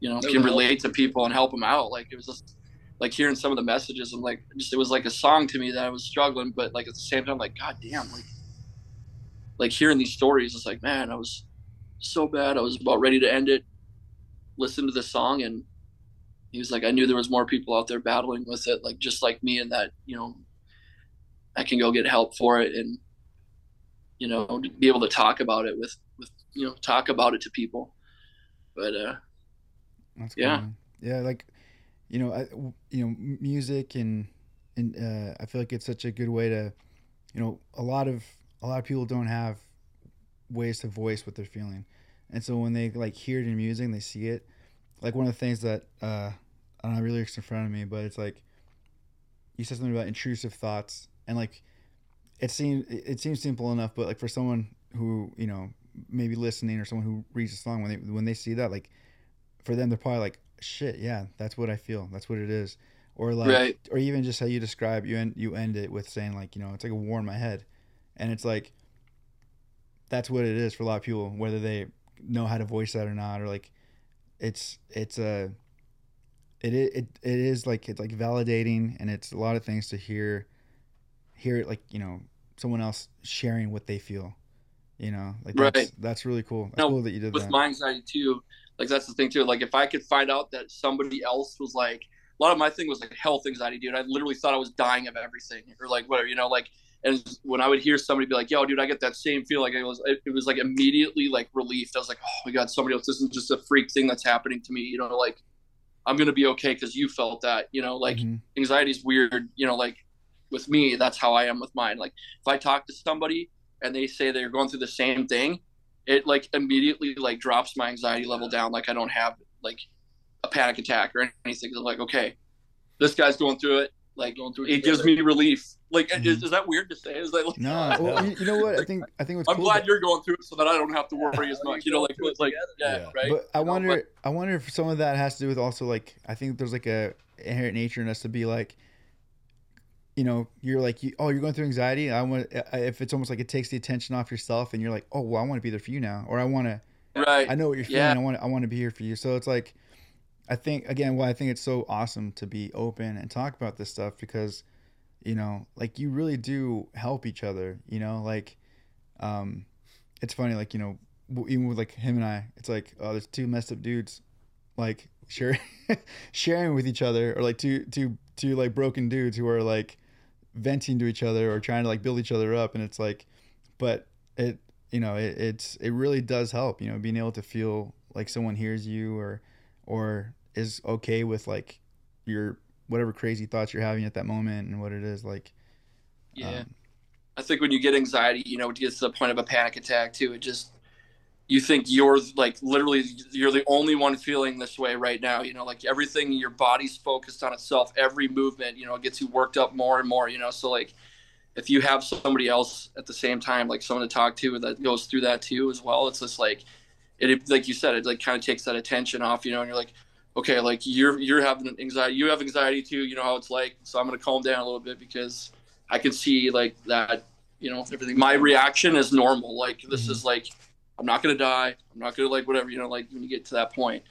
you know, can relate to people and help them out. Like it was just like hearing some of the messages and like just it was like a song to me that I was struggling, but like at the same time, like God damn, like like hearing these stories, it's like man, I was so bad. I was about ready to end it. Listen to the song and he was like, I knew there was more people out there battling with it, like just like me, and that you know, I can go get help for it, and you know, be able to talk about it with with you know, talk about it to people. But uh, That's Yeah. cool, yeah, like you know, I, you know, music and and uh, I feel like it's such a good way to, you know, a lot of a lot of people don't have ways to voice what they're feeling, and so when they like hear it in music, and they see it, like one of the things that uh, I don't have really in front of me, but it's like you said something about intrusive thoughts, and like it seems it seems simple enough, but like for someone who you know maybe listening or someone who reads a song when they when they see that like for them they're probably like shit yeah that's what i feel that's what it is. Or like Right. or even just how you describe you end you end it with saying like you know it's like a war in my head. And it's like that's what it is for a lot of people whether they know how to voice that or not or like it's it's uh, a it it it is like it's like validating and it's a lot of things to hear hear it like you know someone else sharing what they feel you know? Like that's, Right. that's really cool. That's No, cool that you did with that. my anxiety too like that's the thing too. Like if i could find out that somebody else was like a lot of my thing was like health anxiety dude. I literally thought i was dying of everything or like whatever you know? Like and when i would hear somebody be like yo dude i get that same feel like it was it, it was like immediately like relief. I was like oh my god somebody else this isn't just a freak thing that's happening to me you know? Like i'm gonna be okay because you felt that you know? Like Mhm. anxiety is weird you know? Like with me that's how i am with mine. Like if i talk to somebody and they say they're going through the same thing it like immediately like drops my anxiety level down like i don't have like a panic attack or anything. I'm like okay this guy's going through it. Like Going through it it gives me relief. Like Mhm. is, is that weird to say? Is that like, no <laughs> well, you, you know what? I think i think what's i'm cool glad about- you're going through it so that i don't have to worry as much you know like Go through it like yeah, Yeah. right? But I You know, wonder, but- I wonder if some of that has to do with also like I think there's like a inherent nature in us to be like, you know, you're like, you, oh, you're going through anxiety. I want if it's almost like it takes the attention off yourself, and you're like, oh, well, I want to be there for you now, or I want to, right I know what you're feeling. Yeah. I want, I want to be here for you. So it's like, I think again, why I think it's so awesome to be open and talk about this stuff because, you know, like you really do help each other. You know, like, um, it's funny, like you know, even with like him and I, it's like, oh, there's two messed up dudes, like sharing, <laughs> sharing with each other, or like two, two, two like broken dudes who are like venting to each other or trying to like build each other up, and it's like, but it, you know, it, it's it really does help, you know, being able to feel like someone hears you or or is okay with like your whatever crazy thoughts you're having at that moment and what it is like. yeah um, I think when you get anxiety, you know, it gets to the point of a panic attack too. It just you think you're like literally you're the only one feeling this way right now. You know, like everything your body's focused on itself. Every movement, you know, gets you worked up more and more. You know, so like if you have somebody else at the same time, like someone to talk to that goes through that too as well, it's just like it like you said, it like kind of takes that attention off. You know, and you're like. Okay, like you're you're having anxiety. You have anxiety too. You know how it's like. So I'm gonna calm down a little bit because I can see like that, you know, everything. My reaction is normal. Like this mm-hmm. is like, I'm not gonna die. I'm not gonna like whatever. You know, like when you get to that point,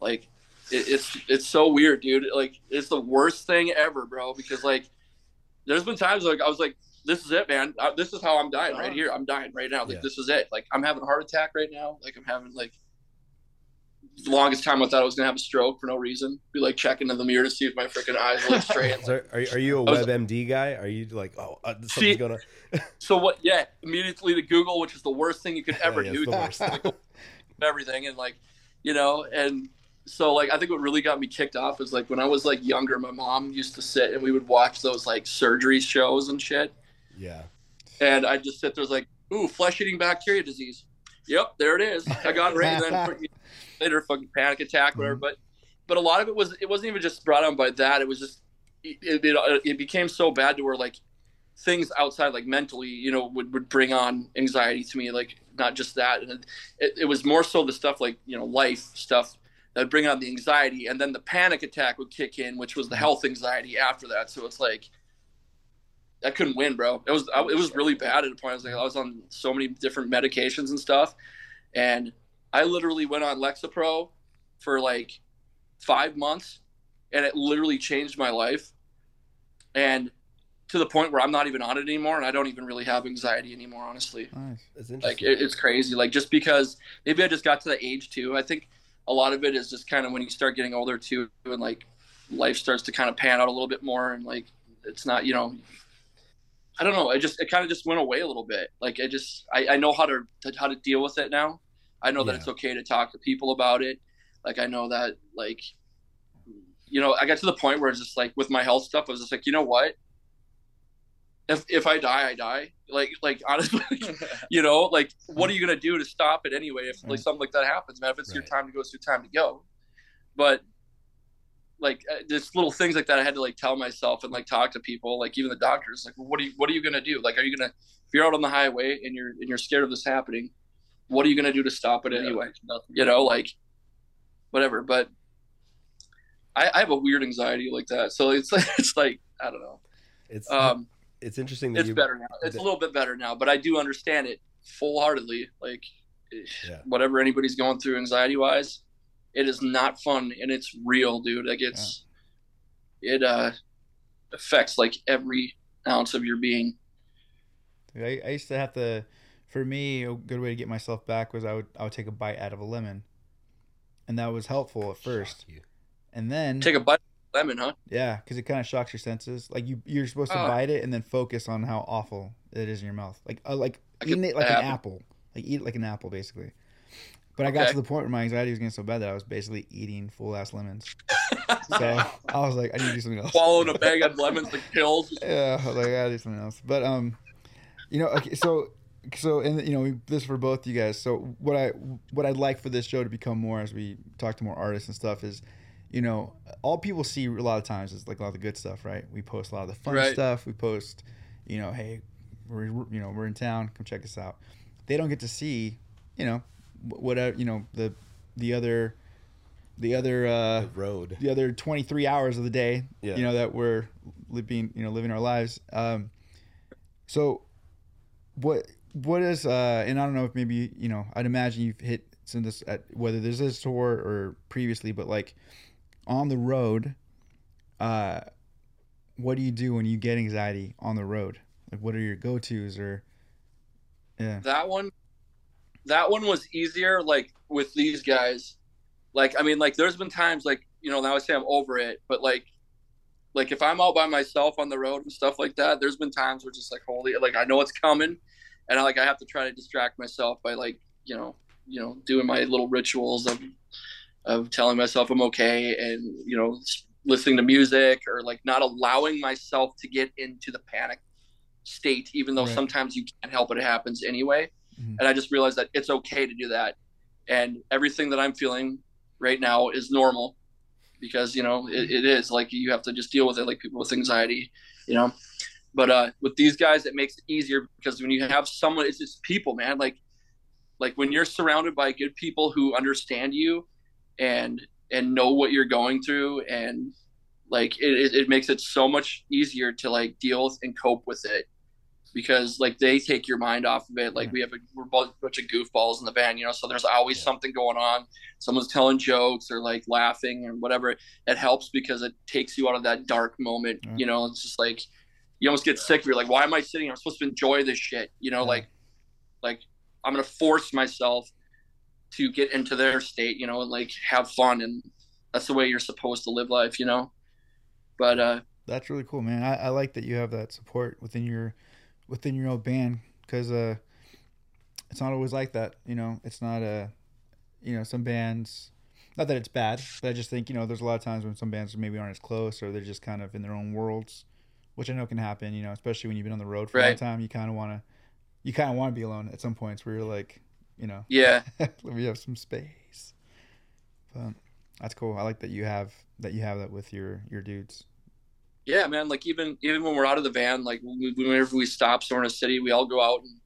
like it, it's it's so weird, dude. Like it's the worst thing ever, bro. Because like, there's been times like I was like, this is it, man. I, this is how I'm dying right uh-huh. here. I'm dying right now. Like Yeah. this is it. Like I'm having a heart attack right now. Like I'm having like. The longest time I thought I was gonna have a stroke for no reason. Be like checking in the mirror to see if my freaking eyes look <laughs> straight. So are, are you a WebMD guy? Are you like, oh, uh, something's See- gonna? <laughs> So what? Yeah, immediately to Google, which is the worst thing you could <laughs> ever yeah, do. it's the worst. Like, everything and like, you know, and so like I think what really got me kicked off is like when I was like younger, my mom used to sit and we would watch those like surgery shows and shit, Yeah. and I'd just sit there was like, ooh, flesh-eating bacteria disease. Yep, there it is. I got it right. Then later, fucking panic attack, whatever. Mm-hmm. But but a lot of it was it wasn't even just brought on by that. It was just it, it, uh, it became so bad to where like things outside like mentally you know would, would bring on anxiety to me like not just that and it, it was more so the stuff like you know life stuff that would bring on the anxiety and then the panic attack would kick in which was the mm-hmm. health anxiety after that so it's like I couldn't win, bro. It was I, it was really bad at a point. I was like I was on so many different medications and stuff, and I literally went on Lexapro for like five months, and it literally changed my life, and to the point where I'm not even on it anymore, and I don't even really have anxiety anymore, honestly. Nice. It's Like it, it's crazy. Like just because maybe I just got to the age too. I think a lot of it is just kind of when you start getting older too, and like life starts to kind of pan out a little bit more, and like it's not you know. I don't know. I just it kind of just went away a little bit. Like I just I, I know how to how to deal with it now. I know that Yeah. it's okay to talk to people about it. Like I know that like you know I got to the point where it's just like with my health stuff. I was just like you know what. If, if I die, I die. Like like <laughs> honestly, <laughs> you know, like what are you gonna do to stop it anyway? If like something like that happens, man, if it's your time to go, it's your time to go. But like uh, just little things like that, I had to like tell myself and like talk to people, like even the doctors, like, what are you, what are you gonna do? Like, are you gonna, if you're out on the highway and you're and you're scared of this happening, what are you gonna do to stop it anyway? Nothing. You know, like whatever. But I, I have a weird anxiety like that, so it's <laughs> it's like I don't know. It's Um, it's interesting that it's you. better now. It's a little bit better now, but I do understand it full heartedly. Like, Yeah. whatever anybody's going through anxiety wise, it is not fun and it's real, dude. Like it's it uh affects like every ounce of your being. I, I used to have to. For me, a good way to get myself back was I would I would take a bite out of a lemon, and that was helpful at first. And then Take a bite of lemon, huh? yeah, because it kind of shocks your senses. Like you you're supposed to Oh. bite it and then focus on how awful it is in your mouth. Like uh, like Like eating it like an apple. apple. Like eat it like an apple, basically. But I got to the point where my anxiety was getting so bad that I was basically eating full ass lemons. so <laughs> I was like, I need to do something else. Swallowing a bag of lemons like pills. Yeah, I was like I gotta do something else. But um, you know, okay, so so and you know this for both you guys. So what I what I'd like for this show to become more as we talk to more artists and stuff is, you know, all people see a lot of times is like a lot of the good stuff, right? We post a lot of the fun Right. stuff. We post, you know, hey, we're you know we're in town, come check us out. They don't get to see, you know, wh- whatever you know the the other the other uh The road. the other 23 hours of the day Yeah. you know that we're living you know living our lives um so what what is uh and i don't know if maybe you know i'd imagine you've hit some this at whether there's this tour or previously but like on the road uh what do you do when you get anxiety on the road? Like what are your go-to's or yeah. That one that one was easier like with these guys. Like i mean like there's been times like you know now i say i'm over it but like like if i'm out by myself on the road and stuff like that there's been times where just like holy like i know it's coming and i like i have to try to distract myself by like you know you know doing my little rituals of of telling myself i'm okay and you know listening to music or like not allowing myself to get into the panic state even though Right. sometimes you can't help it it happens anyway Mhm. and i just realized that it's okay to do that and everything that i'm feeling right now is normal because you know it, it is like you have to just deal with it like people with anxiety you know but uh with these guys it makes it easier because when you have someone it's just people man like like when you're surrounded by good people who understand you and and know what you're going through and like it, it, makes it so much easier to like deal with and cope with it because like they take your mind off of it like Yeah. we have a we're both a bunch of goofballs in the band you know so there's always something going on someone's telling jokes or like laughing or whatever it helps because it takes you out of that dark moment Yeah. you know it's just like you almost get sick. You're like, why am I sitting here? I'm supposed to enjoy this shit. You know, Yeah. like, like I'm gonna force myself to get into their state. You know, and like have fun, and that's the way you're supposed to live life. You know, but uh, That's really cool, man. I, I like that you have that support within your within your own band because uh, it's not always like that. You know, it's not a you know some bands. Not that it's bad, but I just think you know there's a lot of times when some bands maybe aren't as close or they're just kind of in their own worlds, which I know can happen. You know, especially when you've been on the road for a long time, you kind of want to you kind of want to be alone at some points where you're like, you know, yeah, <laughs> let me have some space. But that's cool. I like that you have that you have that with your your dudes. yeah, man. Like even even when we're out of the van, like whenever we stop somewhere in a city, we all go out and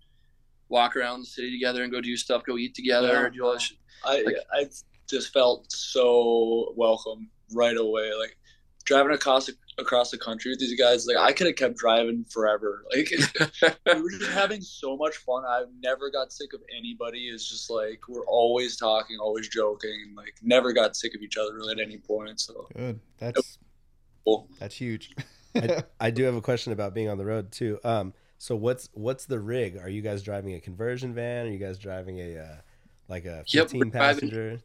walk around the city together and go do stuff, go eat together, Yeah. do all that. I Like- I just felt so welcome right away. Like driving across across the country with these guys, like I could have kept driving forever. <laughs> Like we were just having so much fun. I never got sick of anybody. It's just like we're always talking, always joking, and like never got sick of each other really at any point. So Good. That's cool. that's huge. I, <laughs> I do have a question about being on the road too. Um, so what's what's the rig? Are you guys driving a conversion van? Are you guys driving a uh, like a Yep, we're 15 passenger?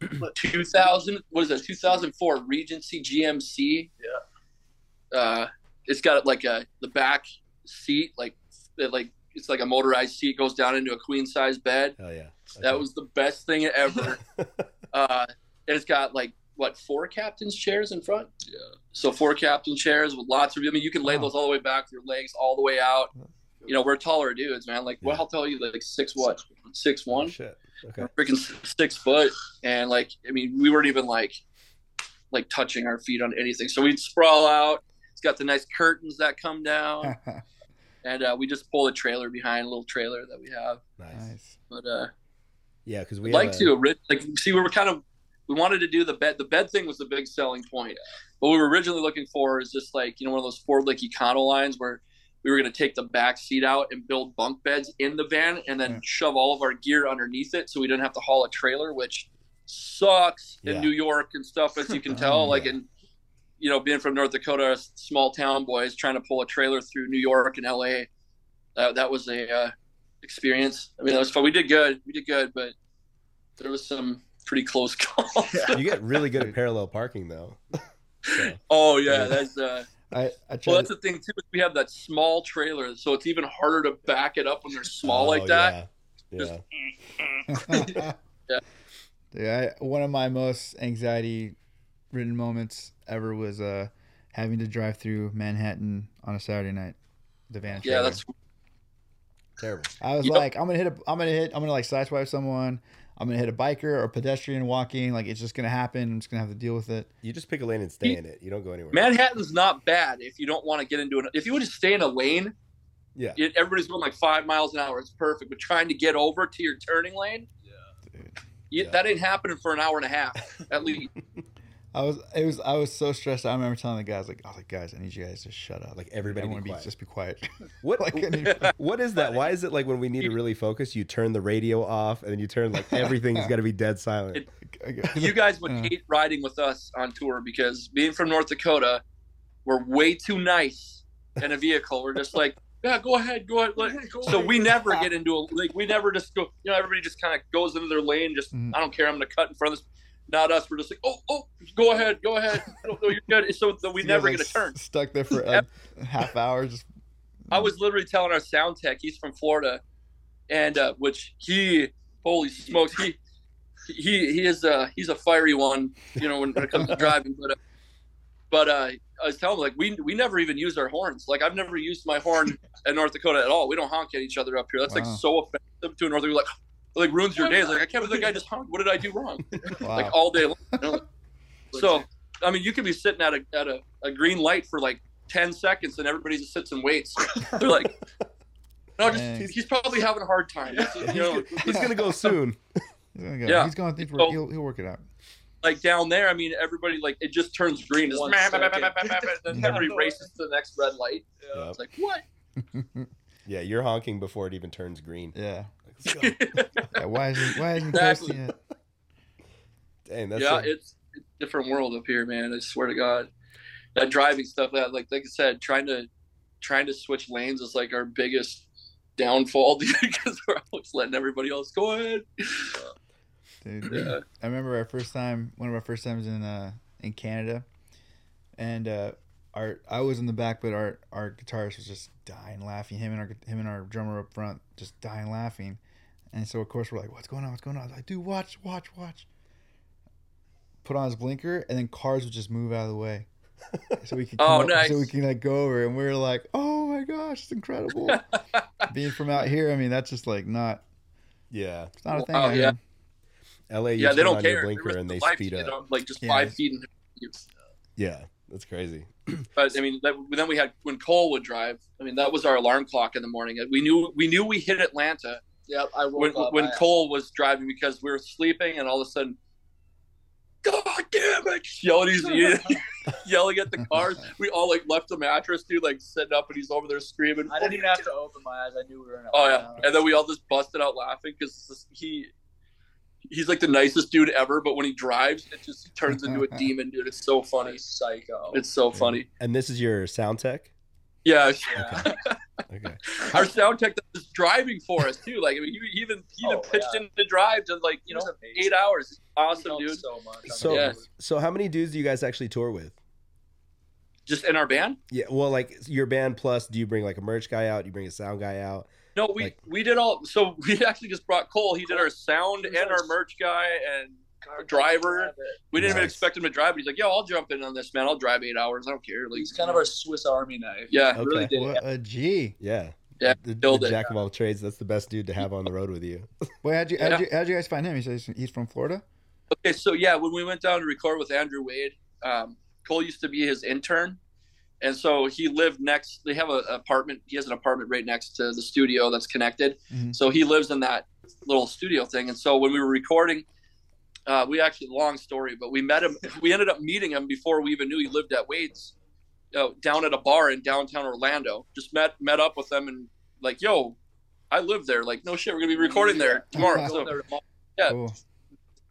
<clears throat> 2000 what is that 2004 regency gmc yeah. Uh it's got like a the back seat like it, like it's like a motorized seat goes down into a queen size bed. Oh yeah. that was the best thing ever. <laughs> Uh and it's got like what four captain's chairs in front? Yeah. so four captain chairs with lots of i mean you can lay Wow. those all the way back with your legs all the way out you know we're taller dudes man like what Yeah. how tall are you like six what six one shit. Okay. freaking six foot and like i mean we weren't even like like touching our feet on anything so we'd sprawl out it's got the nice curtains that come down <laughs> and uh, we just pull a trailer behind a little trailer that we have Nice. nice. but uh Yeah, because we like a- to like see we were kind of we wanted to do the bed the bed thing was the big selling point what we were originally looking for is just like you know one of those ford like Econolines where we were going to take the back seat out and build bunk beds in the van and then Yeah. shove all of our gear underneath it so we didn't have to haul a trailer which sucks in Yeah. New York and stuff, as you can <laughs> Oh, tell. like, yeah. in you know, being from North Dakota, small town boys trying to pull a trailer through New York and LA. That that was a uh, experience. I mean, that was fun. We did good. We did good, but there was some pretty close <laughs> calls. You get really good at <laughs> parallel parking though. So, oh yeah, that's uh. I I Well, tried. that's the thing too. We have that small trailer, so it's even harder to back it up when they're small oh, like that. Yeah. yeah. <laughs> Yeah. Yeah, I, one of my most anxiety-ridden moments ever was uh having to drive through Manhattan on a Saturday night. The van. Yeah, trailer. that's Terrible. I was Yep. like, I'm gonna hit a, I'm gonna hit, I'm gonna like sideswipe someone. I'm gonna hit a biker or a pedestrian walking. Like it's just gonna happen. I'm just gonna have to deal with it. You just pick a lane and stay in it. You don't go anywhere. Manhattan's not bad if you don't want to get into it. If you would just stay in a lane, yeah. it, everybody's going like five miles an hour. It's perfect. But trying to get over to your turning lane, Dude. you, Yeah. that ain't happening for an hour and a half at least. <laughs> I was, it was, I was so stressed. I remember telling the guys, like, I was like, guys, I need you guys to shut up. Like, everybody be Everyone quiet. just be quiet. <laughs> What Like, need- <laughs> what is that? Why is it like when we need to really focus, you turn the radio off and then you turn like everything's got to be dead silent? It- <laughs> you guys would hate riding with us on tour because being from North Dakota, we're way too nice in a vehicle. We're just like, yeah, go ahead, go ahead. Like, so we never get into a like we never just go. You know, everybody just kind of goes into their lane. Just Mhm. I don't care. I'm gonna cut in front of this. Not us. We're just like, oh, oh, go ahead, go ahead. No, no, you're good. So, we never like, get a turn. Stuck there for a half hour. Just I was literally telling our sound tech, he's from Florida, and uh, which he, holy smokes, he, he, he is uh he's a fiery one, you know, when, when it comes to <laughs> driving. But, uh, but uh, I was telling him like we we never even use our horns. Like I've never used my horn in North Dakota at all. We don't honk at each other up here. That's Wow. like so offensive to a North Dakota. Like, like ruins your days. Like I can't believe that guy <laughs> just honked. What did I do wrong? wow. Like all day long. you know? <laughs> So I mean, you could be sitting at a at a, a green light for like ten seconds, and everybody just sits and waits. They're like, no, just Dang. he's, he's probably having a hard time. You know, <laughs> He's gonna go soon. He's gonna go. Yeah. He's going through. So- he'll, he'll work it out. like down there. I mean, everybody like it just turns green. It's then everybody races to the next red light. Yep. It's like what? Yeah, you're honking before it even turns green. Yeah. Like, let's go. yeah. Why isn't Why isn't he Exactly. posting it? Dang, that's yeah, a- it's, it's a different world up here, man. I swear to God, that driving stuff. That like like I said, trying to trying to switch lanes is like our biggest downfall <laughs> because we're always letting everybody else go ahead. Dude, Yeah. I remember our first time, one of our first times in uh in Canada, and uh our I was in the back, but our our guitarist was just dying laughing. Him and our him and our drummer up front just dying laughing, and so of course we're like, "What's going on? What's going on?" I was like, "Dude, watch, watch, watch." Put on his blinker, and then cars would just move out of the way, so we could <laughs> Oh, up- nice. so we can like go over, and we were like, "Oh my gosh, it's incredible!" <laughs> Being from out here, I mean, that's just like not yeah. it's not a thing. Oh, wow, out yeah. here. LA, you yeah, they don't on care. your blinker and they speed up. on, like just Yeah. five feet. In Yeah, that's crazy. <clears throat> But I mean, that, then we had when Cole would drive. I mean, that was our alarm clock in the morning. We knew we knew we hit Atlanta Yeah, I woke when up. when I- Cole was driving because we were sleeping, and all of a sudden, God damn it! Yelling, he's <laughs> <laughs> yelling at the cars. We all like left the mattress, dude, like sitting up, and he's over there screaming. I didn't even have to open my eyes. I knew we were in. Oh yeah, and then we all just busted out laughing because he. He's like the nicest dude ever, but when he drives, it just turns into a <laughs> demon, dude. It's so funny. Funny psycho. It's so funny. And this is your sound tech? Yeah, <laughs> yeah. Okay. our sound tech that was driving for us too. Like I mean, he he even he even Oh, pitched yeah. in the drive to like you He know amazing. eight hours. Awesome, dude. So much. So, Yeah. so how many dudes do you guys actually tour with? Just in our band? Yeah, well, like your band plus, do you bring like a merch guy out? Do you bring a sound guy out? No, we Like- we did all. So <laughs> we actually just brought Cole. He did our sound and our merch guy and our driver. We didn't even expect him to drive, but he's like, "Yo, I'll jump in on this, man. I'll drive eight hours. I don't care." Like He's kind of our Swiss Army knife. Yeah. He really Okay. did. What a G. Yeah. Yeah, The, killed the it. jack of all trades. That's the best dude to have on the road with you. <laughs> Wait, how'd you, how'd, Yeah. you, how'd you guys find him? He says he's from Florida. Okay, so yeah, when we went down to record with Andrew Wade, um, Cole used to be his intern, and so he lived next. They have an apartment. He has an apartment right next to the studio that's connected. Mhm. So he lives in that little studio thing. And so when we were recording, uh, we actually long story, but we met him. <laughs> We ended up meeting him before we even knew he lived at Wade's, uh, down at a bar in downtown Orlando. Just met met up with them and like, yo, I live there. Like, no shit, we're gonna be recording there tomorrow. <laughs> So there tomorrow. Yeah. Cool.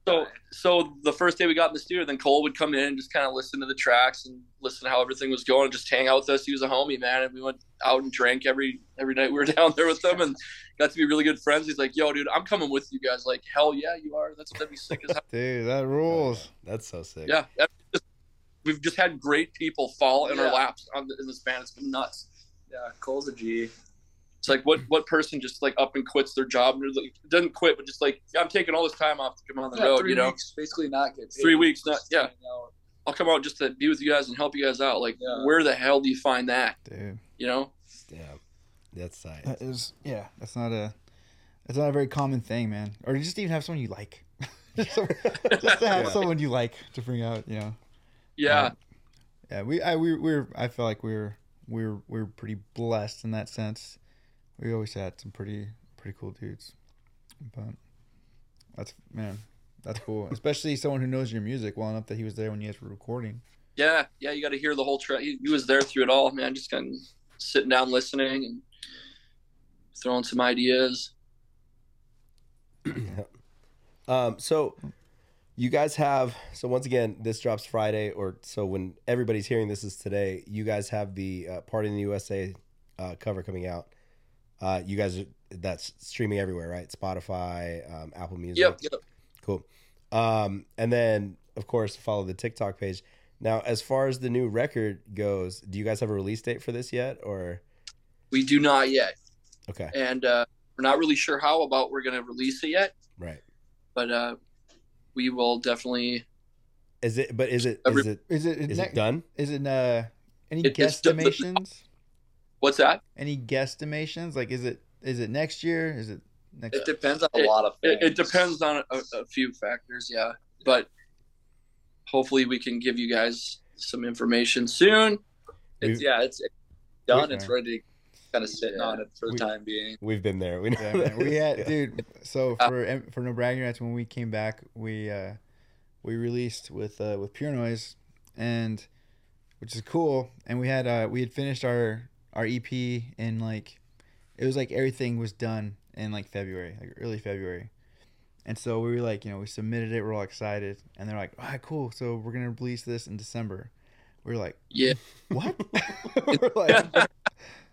So, so the first day we got in the studio, then Cole would come in and just kind of listen to the tracks and listen to how everything was going, and just hang out with us. He was a homie, man, and we went out and drank every every night we were <laughs> down there with them, and got to be really good friends. He's like, "Yo, dude, I'm coming with you guys." Like, hell yeah, you are. That's that'd be sick as hell. <laughs> Dude, that rules. That's so sick. Yeah, we've just had great people fall in Yeah. our laps on the, in this band. It's been nuts. Yeah, Cole's a G. It's like what what person just like up and quits their job and like, doesn't quit, but just like yeah, I'm taking all this time off to come on the Yeah, road. three You know, weeks, basically not get paid. Three weeks, not- yeah. I'll come out just to be with you guys and help you guys out. Like, Yeah. where the hell do you find that? Dude. You know? Yeah. That's tight. That is yeah, that's not a that's not a very common thing, man. Or just even have someone you like. <laughs> just, some- just to have <laughs> Yeah. someone you like to bring out, you know. Yeah. Yeah, we I we we're I feel like we're we're we're pretty blessed in that sense. We always had some pretty pretty cool dudes. But that's man, that's cool. <laughs> Especially someone who knows your music well enough that he was there when you guys were recording. Yeah, yeah. You got to hear the whole track. He, he was there through it all, man. Just kind of sitting down, listening, and throwing some ideas. Yeah. Um, so you guys have so once again this drops Friday or so when everybody's hearing this is today. You guys have the uh, Party in the USA uh, cover coming out. Uh, you guys are, that's streaming everywhere, right? Spotify, um, Apple Music. Yep, yep. Cool. Um, and then of course follow the TikTok page. Now, as far as the new record goes, do you guys have a release date for this yet, or We do not yet, okay, and uh, we're not really sure how about we're gonna release it yet, right? but uh, we will definitely. Is it? But is it? Every- Is it? Is it Is ne- it done? Is it uh any It- it's the- the- guesstimations? What's that? any guesstimations? Like is it is it next year? Is it next It depends on a lot of things. It, it depends on a, a few factors, yeah. But hopefully, we can give you guys some information soon. It's, We've- yeah, it's it's done. It's ready. Kind of sitting Yeah. on it for the We- time being. We've been there. We know. Yeah. We had, <laughs> Yeah. dude. So Uh, for for no bragging rights, when we came back, we uh, we released with uh, with Pure Noise, and which is cool. And we had uh, we had finished our our EP and like it was like everything was done in like February, like early February. And so we were like, you know, we submitted it. We're all excited, and they're like, "All right, cool. So we're gonna release this in December." We are like, Yeah. "What?" <laughs> <laughs> we're like,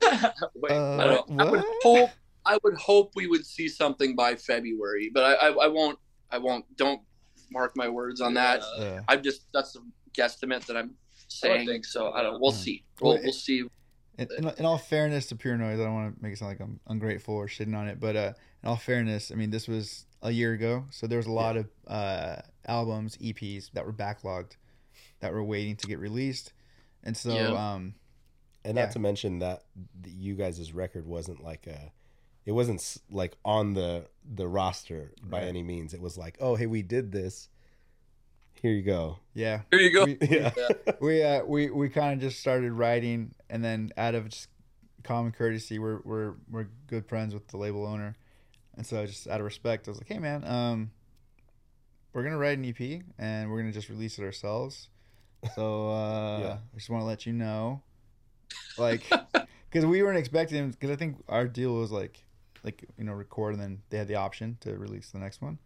<laughs> Wait, uh, I, don't, I would hope I would hope we would see something by February, but I, I, I won't I won't don't mark my words on that. Uh, I'm just that's a guesstimate that I'm saying. think So so. I don't. We'll Yeah. see. Well, We'll, we'll see. In, in, in all fairness to Pure Noise, I don't want to make it sound like I'm ungrateful or shitting on it, but uh, in all fairness, I mean this was a year ago, so there was a lot of uh, albums, EPs that were backlogged, that were waiting to get released, and so Yeah. um, And Yeah. not to mention that the, you guys' record wasn't like a, it wasn't like on the the roster by Right. any means. It was like, oh hey, we did this. Here you go. yeah, Here you go. we <laughs> Yeah. <laughs> we uh, we, we kind of just started writing, and then out of just common courtesy, we're we're we're good friends with the label owner, and so just out of respect, I was like, hey man, um, we're gonna write an EP, and we're gonna just release it ourselves. So uh, <laughs> Yeah. I just want to let you know, like, because we weren't expecting, because I think our deal was like, like you know, record, and then they had the option to release the next one,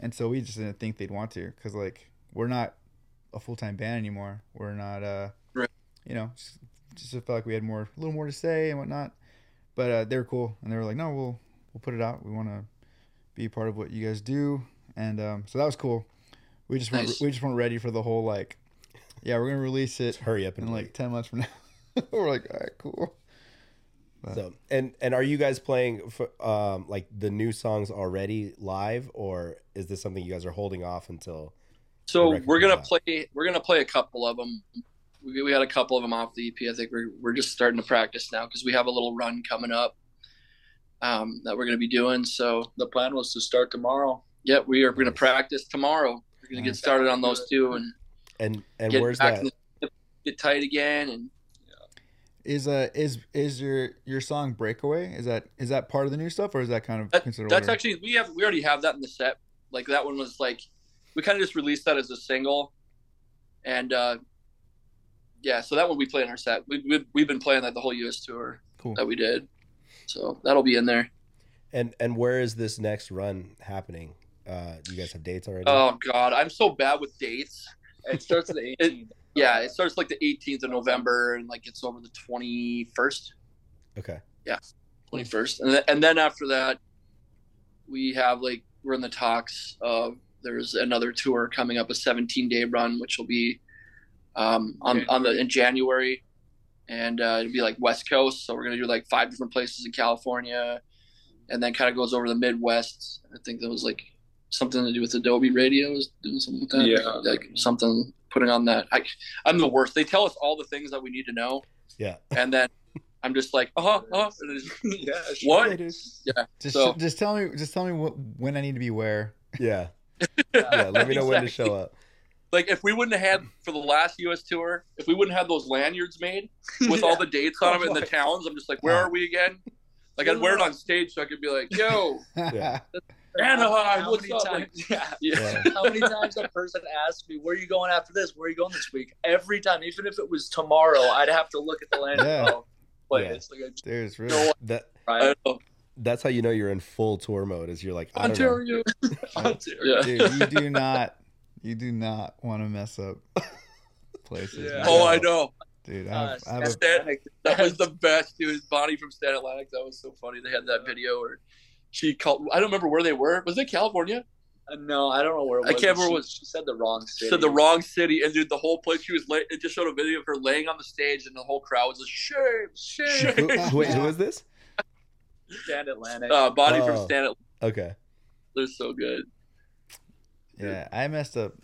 and so we just didn't think they'd want to, because like we're not a full time band anymore. We're not uh Right. you know, just, just felt like we had more a little more to say and whatnot. But uh, they were cool and they were like, No, we'll we'll put it out. We wanna be part of what you guys do and um so that was cool. We just weren't we just weren't ready for the whole like yeah, we're gonna release it Hurry up and in wait. like ten months from <laughs> now. we're like, all right, cool. So and and are you guys playing for, um like the new songs already live, or is this something you guys are holding off until? So we're gonna play. We're gonna play a couple of them. We, we had a couple of them off the EP. I think we're we're just starting to practice now because we have a little run coming up um, that we're gonna be doing. So The plan was to start tomorrow. yeah, we are gonna practice tomorrow. We're gonna get started on those two and And and get where's back that? the, get tight again. And Is uh is is your your song Breakaway? Is that is that part of the new stuff or is that kind of that, considered that's older? actually we have we already have that in the set. Like that one was like we kind of just released that as a single, and uh, yeah, so that one we play in our set. We, we we've been playing that the whole U.S. tour cool. that we did, so that'll be in there. And and where is this next run happening? Uh, you guys have dates already? Oh God, I'm so bad with dates. It starts the <laughs> 18th. Yeah, it starts like the 18th of November and like it's over the 21st. okay. Yeah, 21st, and then, and then after that, we have like we're in the talks of there's another tour coming up, a 17 day run, which will be um, on on the in January, and uh, it'll be like West Coast. So we're gonna do like five different places in California, and then kind of goes over the Midwest. I think that was like something to do with Adobe Radios, doing something like that. Yeah. like something putting on that. I I'm the worst. They tell us all the things that we need to know, Yeah. and then I'm just like, uh huh, uh huh. <laughs> yeah, What? Yeah, Just So- just tell me just tell me what, when I need to be where. Yeah. <laughs> Yeah. Let me know when to show up. Like if we wouldn't have had for the last U.S. tour, if we wouldn't have those lanyards made with all the dates on them in the <laughs> oh towns, I'm just like, where are we again? Like I'd wear it on stage so I could be like, yo, Yeah. <laughs> Anaheim, How what's many up? times? Like, yeah. yeah. Yeah. How many times a person asked me, "Where are you going after this? Where are you going this week?" Every time, even if it was tomorrow, I'd have to look at the land. Yeah. and go, But Yeah. it's like a Dude, really No, That I right. know. That's how you know you're in full tour mode. Is you're like I don't know. Ontario. <laughs> Ontario. Yeah. dude, you do <laughs> not you do not want to mess up places. Yeah. Oh, I know. Dude, I Uh, I have a, that was the <laughs> best, dude. Bonnie from Stand Atlantic. That was so funny. They had that video where she called. I don't remember where they were. Was it California? Uh, no, I don't know where it was. I can't remember she, what- she said the wrong city. Said the wrong city, and dude, the whole place. She was. Lay, it just showed a video of her laying on the stage, and the whole crowd was like, "Shame, shame." Who, wait, who is this? Stand Atlantic. Uh, Bonnie from Oh. Stand Atlantic. Okay. They're so good. yeah, I messed up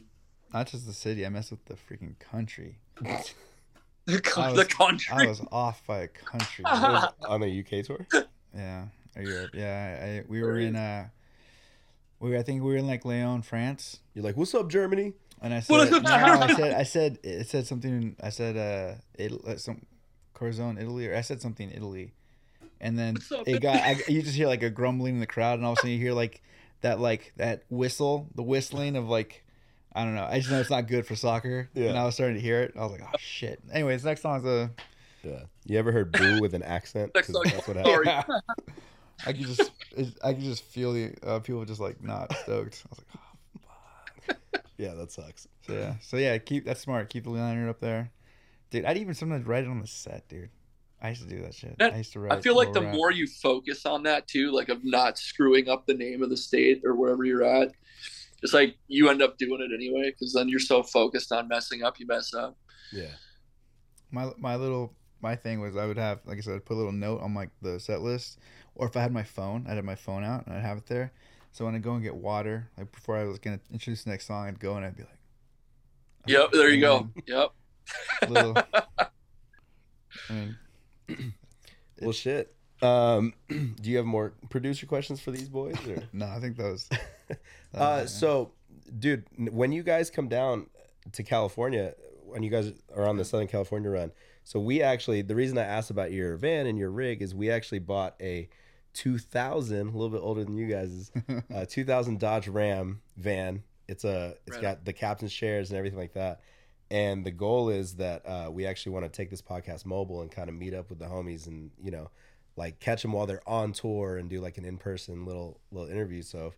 not just the city, I messed up the freaking country. <laughs> The I the country. I was off by a country. <laughs> On a UK tour? yeah, or Europe. Yeah, I, we were in uh we I think we were in like Lyon, France. You're like, what's up, Germany? And I said, no. I said, I said, it said something. I said, uh, it, some Corzone, Italy, or I said something in Italy, and then <laughs> What's it got. I, you just hear like a grumbling in the crowd, and all of a sudden you hear like that, like that whistle, the whistling of like, I don't know. I just know it's not good for soccer. Yeah. And I was starting to hear it. I was like, oh shit. Anyways, next song's a. Yeah. You ever heard boo with an accent? Next song. That's what happened. Sorry. <laughs> I could just, I could just feel the uh, people just like not stoked. I was like, oh. Fuck. yeah, that sucks. So yeah, so yeah, keep that's smart. Keep the liner up there, dude. I'd even sometimes write it on the set, dude. I used to do that shit. That- I used to write. I feel like the little rap. more you focus on that too, like of not screwing up the name of the state or wherever you're at, it's like you end up doing it anyway because then you're so focused on messing up, you mess up. Yeah. my my little my thing was I would have like I said I'd put a little note on like the set list, or if I had my phone, I'd have my phone out and I'd have it there. So when I go and get water, like before I was gonna introduce the next song, I'd go and I'd be like, Yep, there you go. Yep. Little, <laughs> I mean, Well, shit. Um, <clears throat> do you have more producer questions for these boys? Or? <laughs> no, I think those. <laughs> was. Uh, it. so, dude, when you guys come down to California, when you guys are on the Southern California run, so we actually, the reason I asked about your van and your rig is we actually bought a 2000, a little bit older than you guys, is <laughs> uh, 2000 Dodge Ram van. It's a, it's Right got the captain's chairs and everything like that. And the goal is that uh, we actually want to take this podcast mobile and kind of meet up with the homies and you know, like catch them while they're on tour and do like an in person little little interview. So if,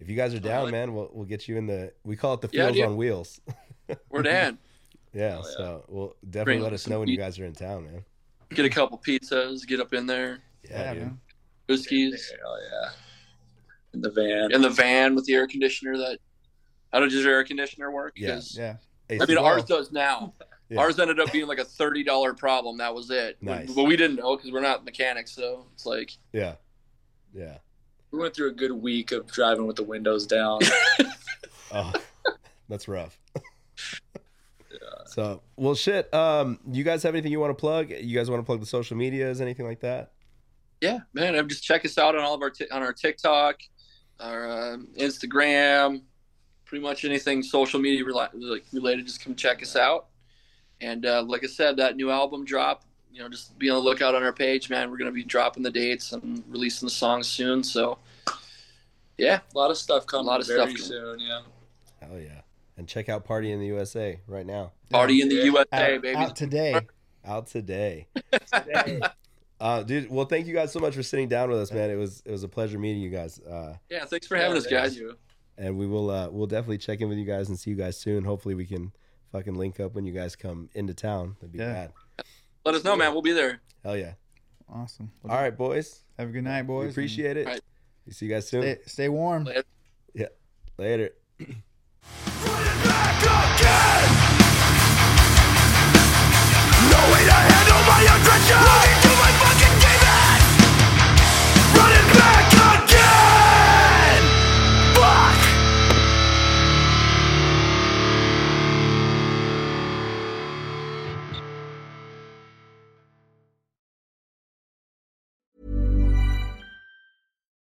if you guys are down, like- man, we'll we'll get you in the we call it the Yeah, fields dude. on wheels. <laughs> We're down. <laughs> yeah, yeah. so we'll definitely Bring let us some know when you guys are in town, man. Get a couple pizzas, get up in there, yeah, dude. man. Whiskies, Oh yeah. In the van. in the van with the air conditioner. That how does your air conditioner work? Yeah. 'Cause, yeah. Hey, I mean, well, ours does now. Yeah. Ours ended up being like a thirty dollar problem. That was it. Nice. But we didn't know because we're not mechanics, so it's like Yeah, yeah. we went through a good week of driving with the windows down. <laughs> Oh, that's rough. So, well, shit. Um, you guys have anything you want to plug? You guys want to plug the social medias, anything like that? yeah, man. Just check us out on all of our ti- on our TikTok, our um Instagram, pretty much anything social media rela- like related. Just come check us out. And uh, like I said, that new album drop. You know, just be on the lookout on our page, man. We're gonna be dropping the dates and releasing the songs soon. So, yeah, a lot of stuff coming. A lot of very stuff coming. soon. Yeah. Hell yeah! And check out Party in the USA right now. party in the Yeah. USA, Out, baby. out today. <laughs> Out today. <laughs> Uh, dude, well, thank you guys so much for sitting down with us, man. It was it was a pleasure meeting you guys. Uh, Yeah, thanks for having us, guys. You. And we will uh, we'll definitely check in with you guys and see you guys soon. Hopefully, we can fucking link up when you guys come into town. That'd be Yeah. bad. Let us know, man. We'll be there. Hell yeah! Awesome. All right, boys. Have a good night, boys. We appreciate it. All right. We see you guys soon. Stay, stay warm. Later. Yeah. Later.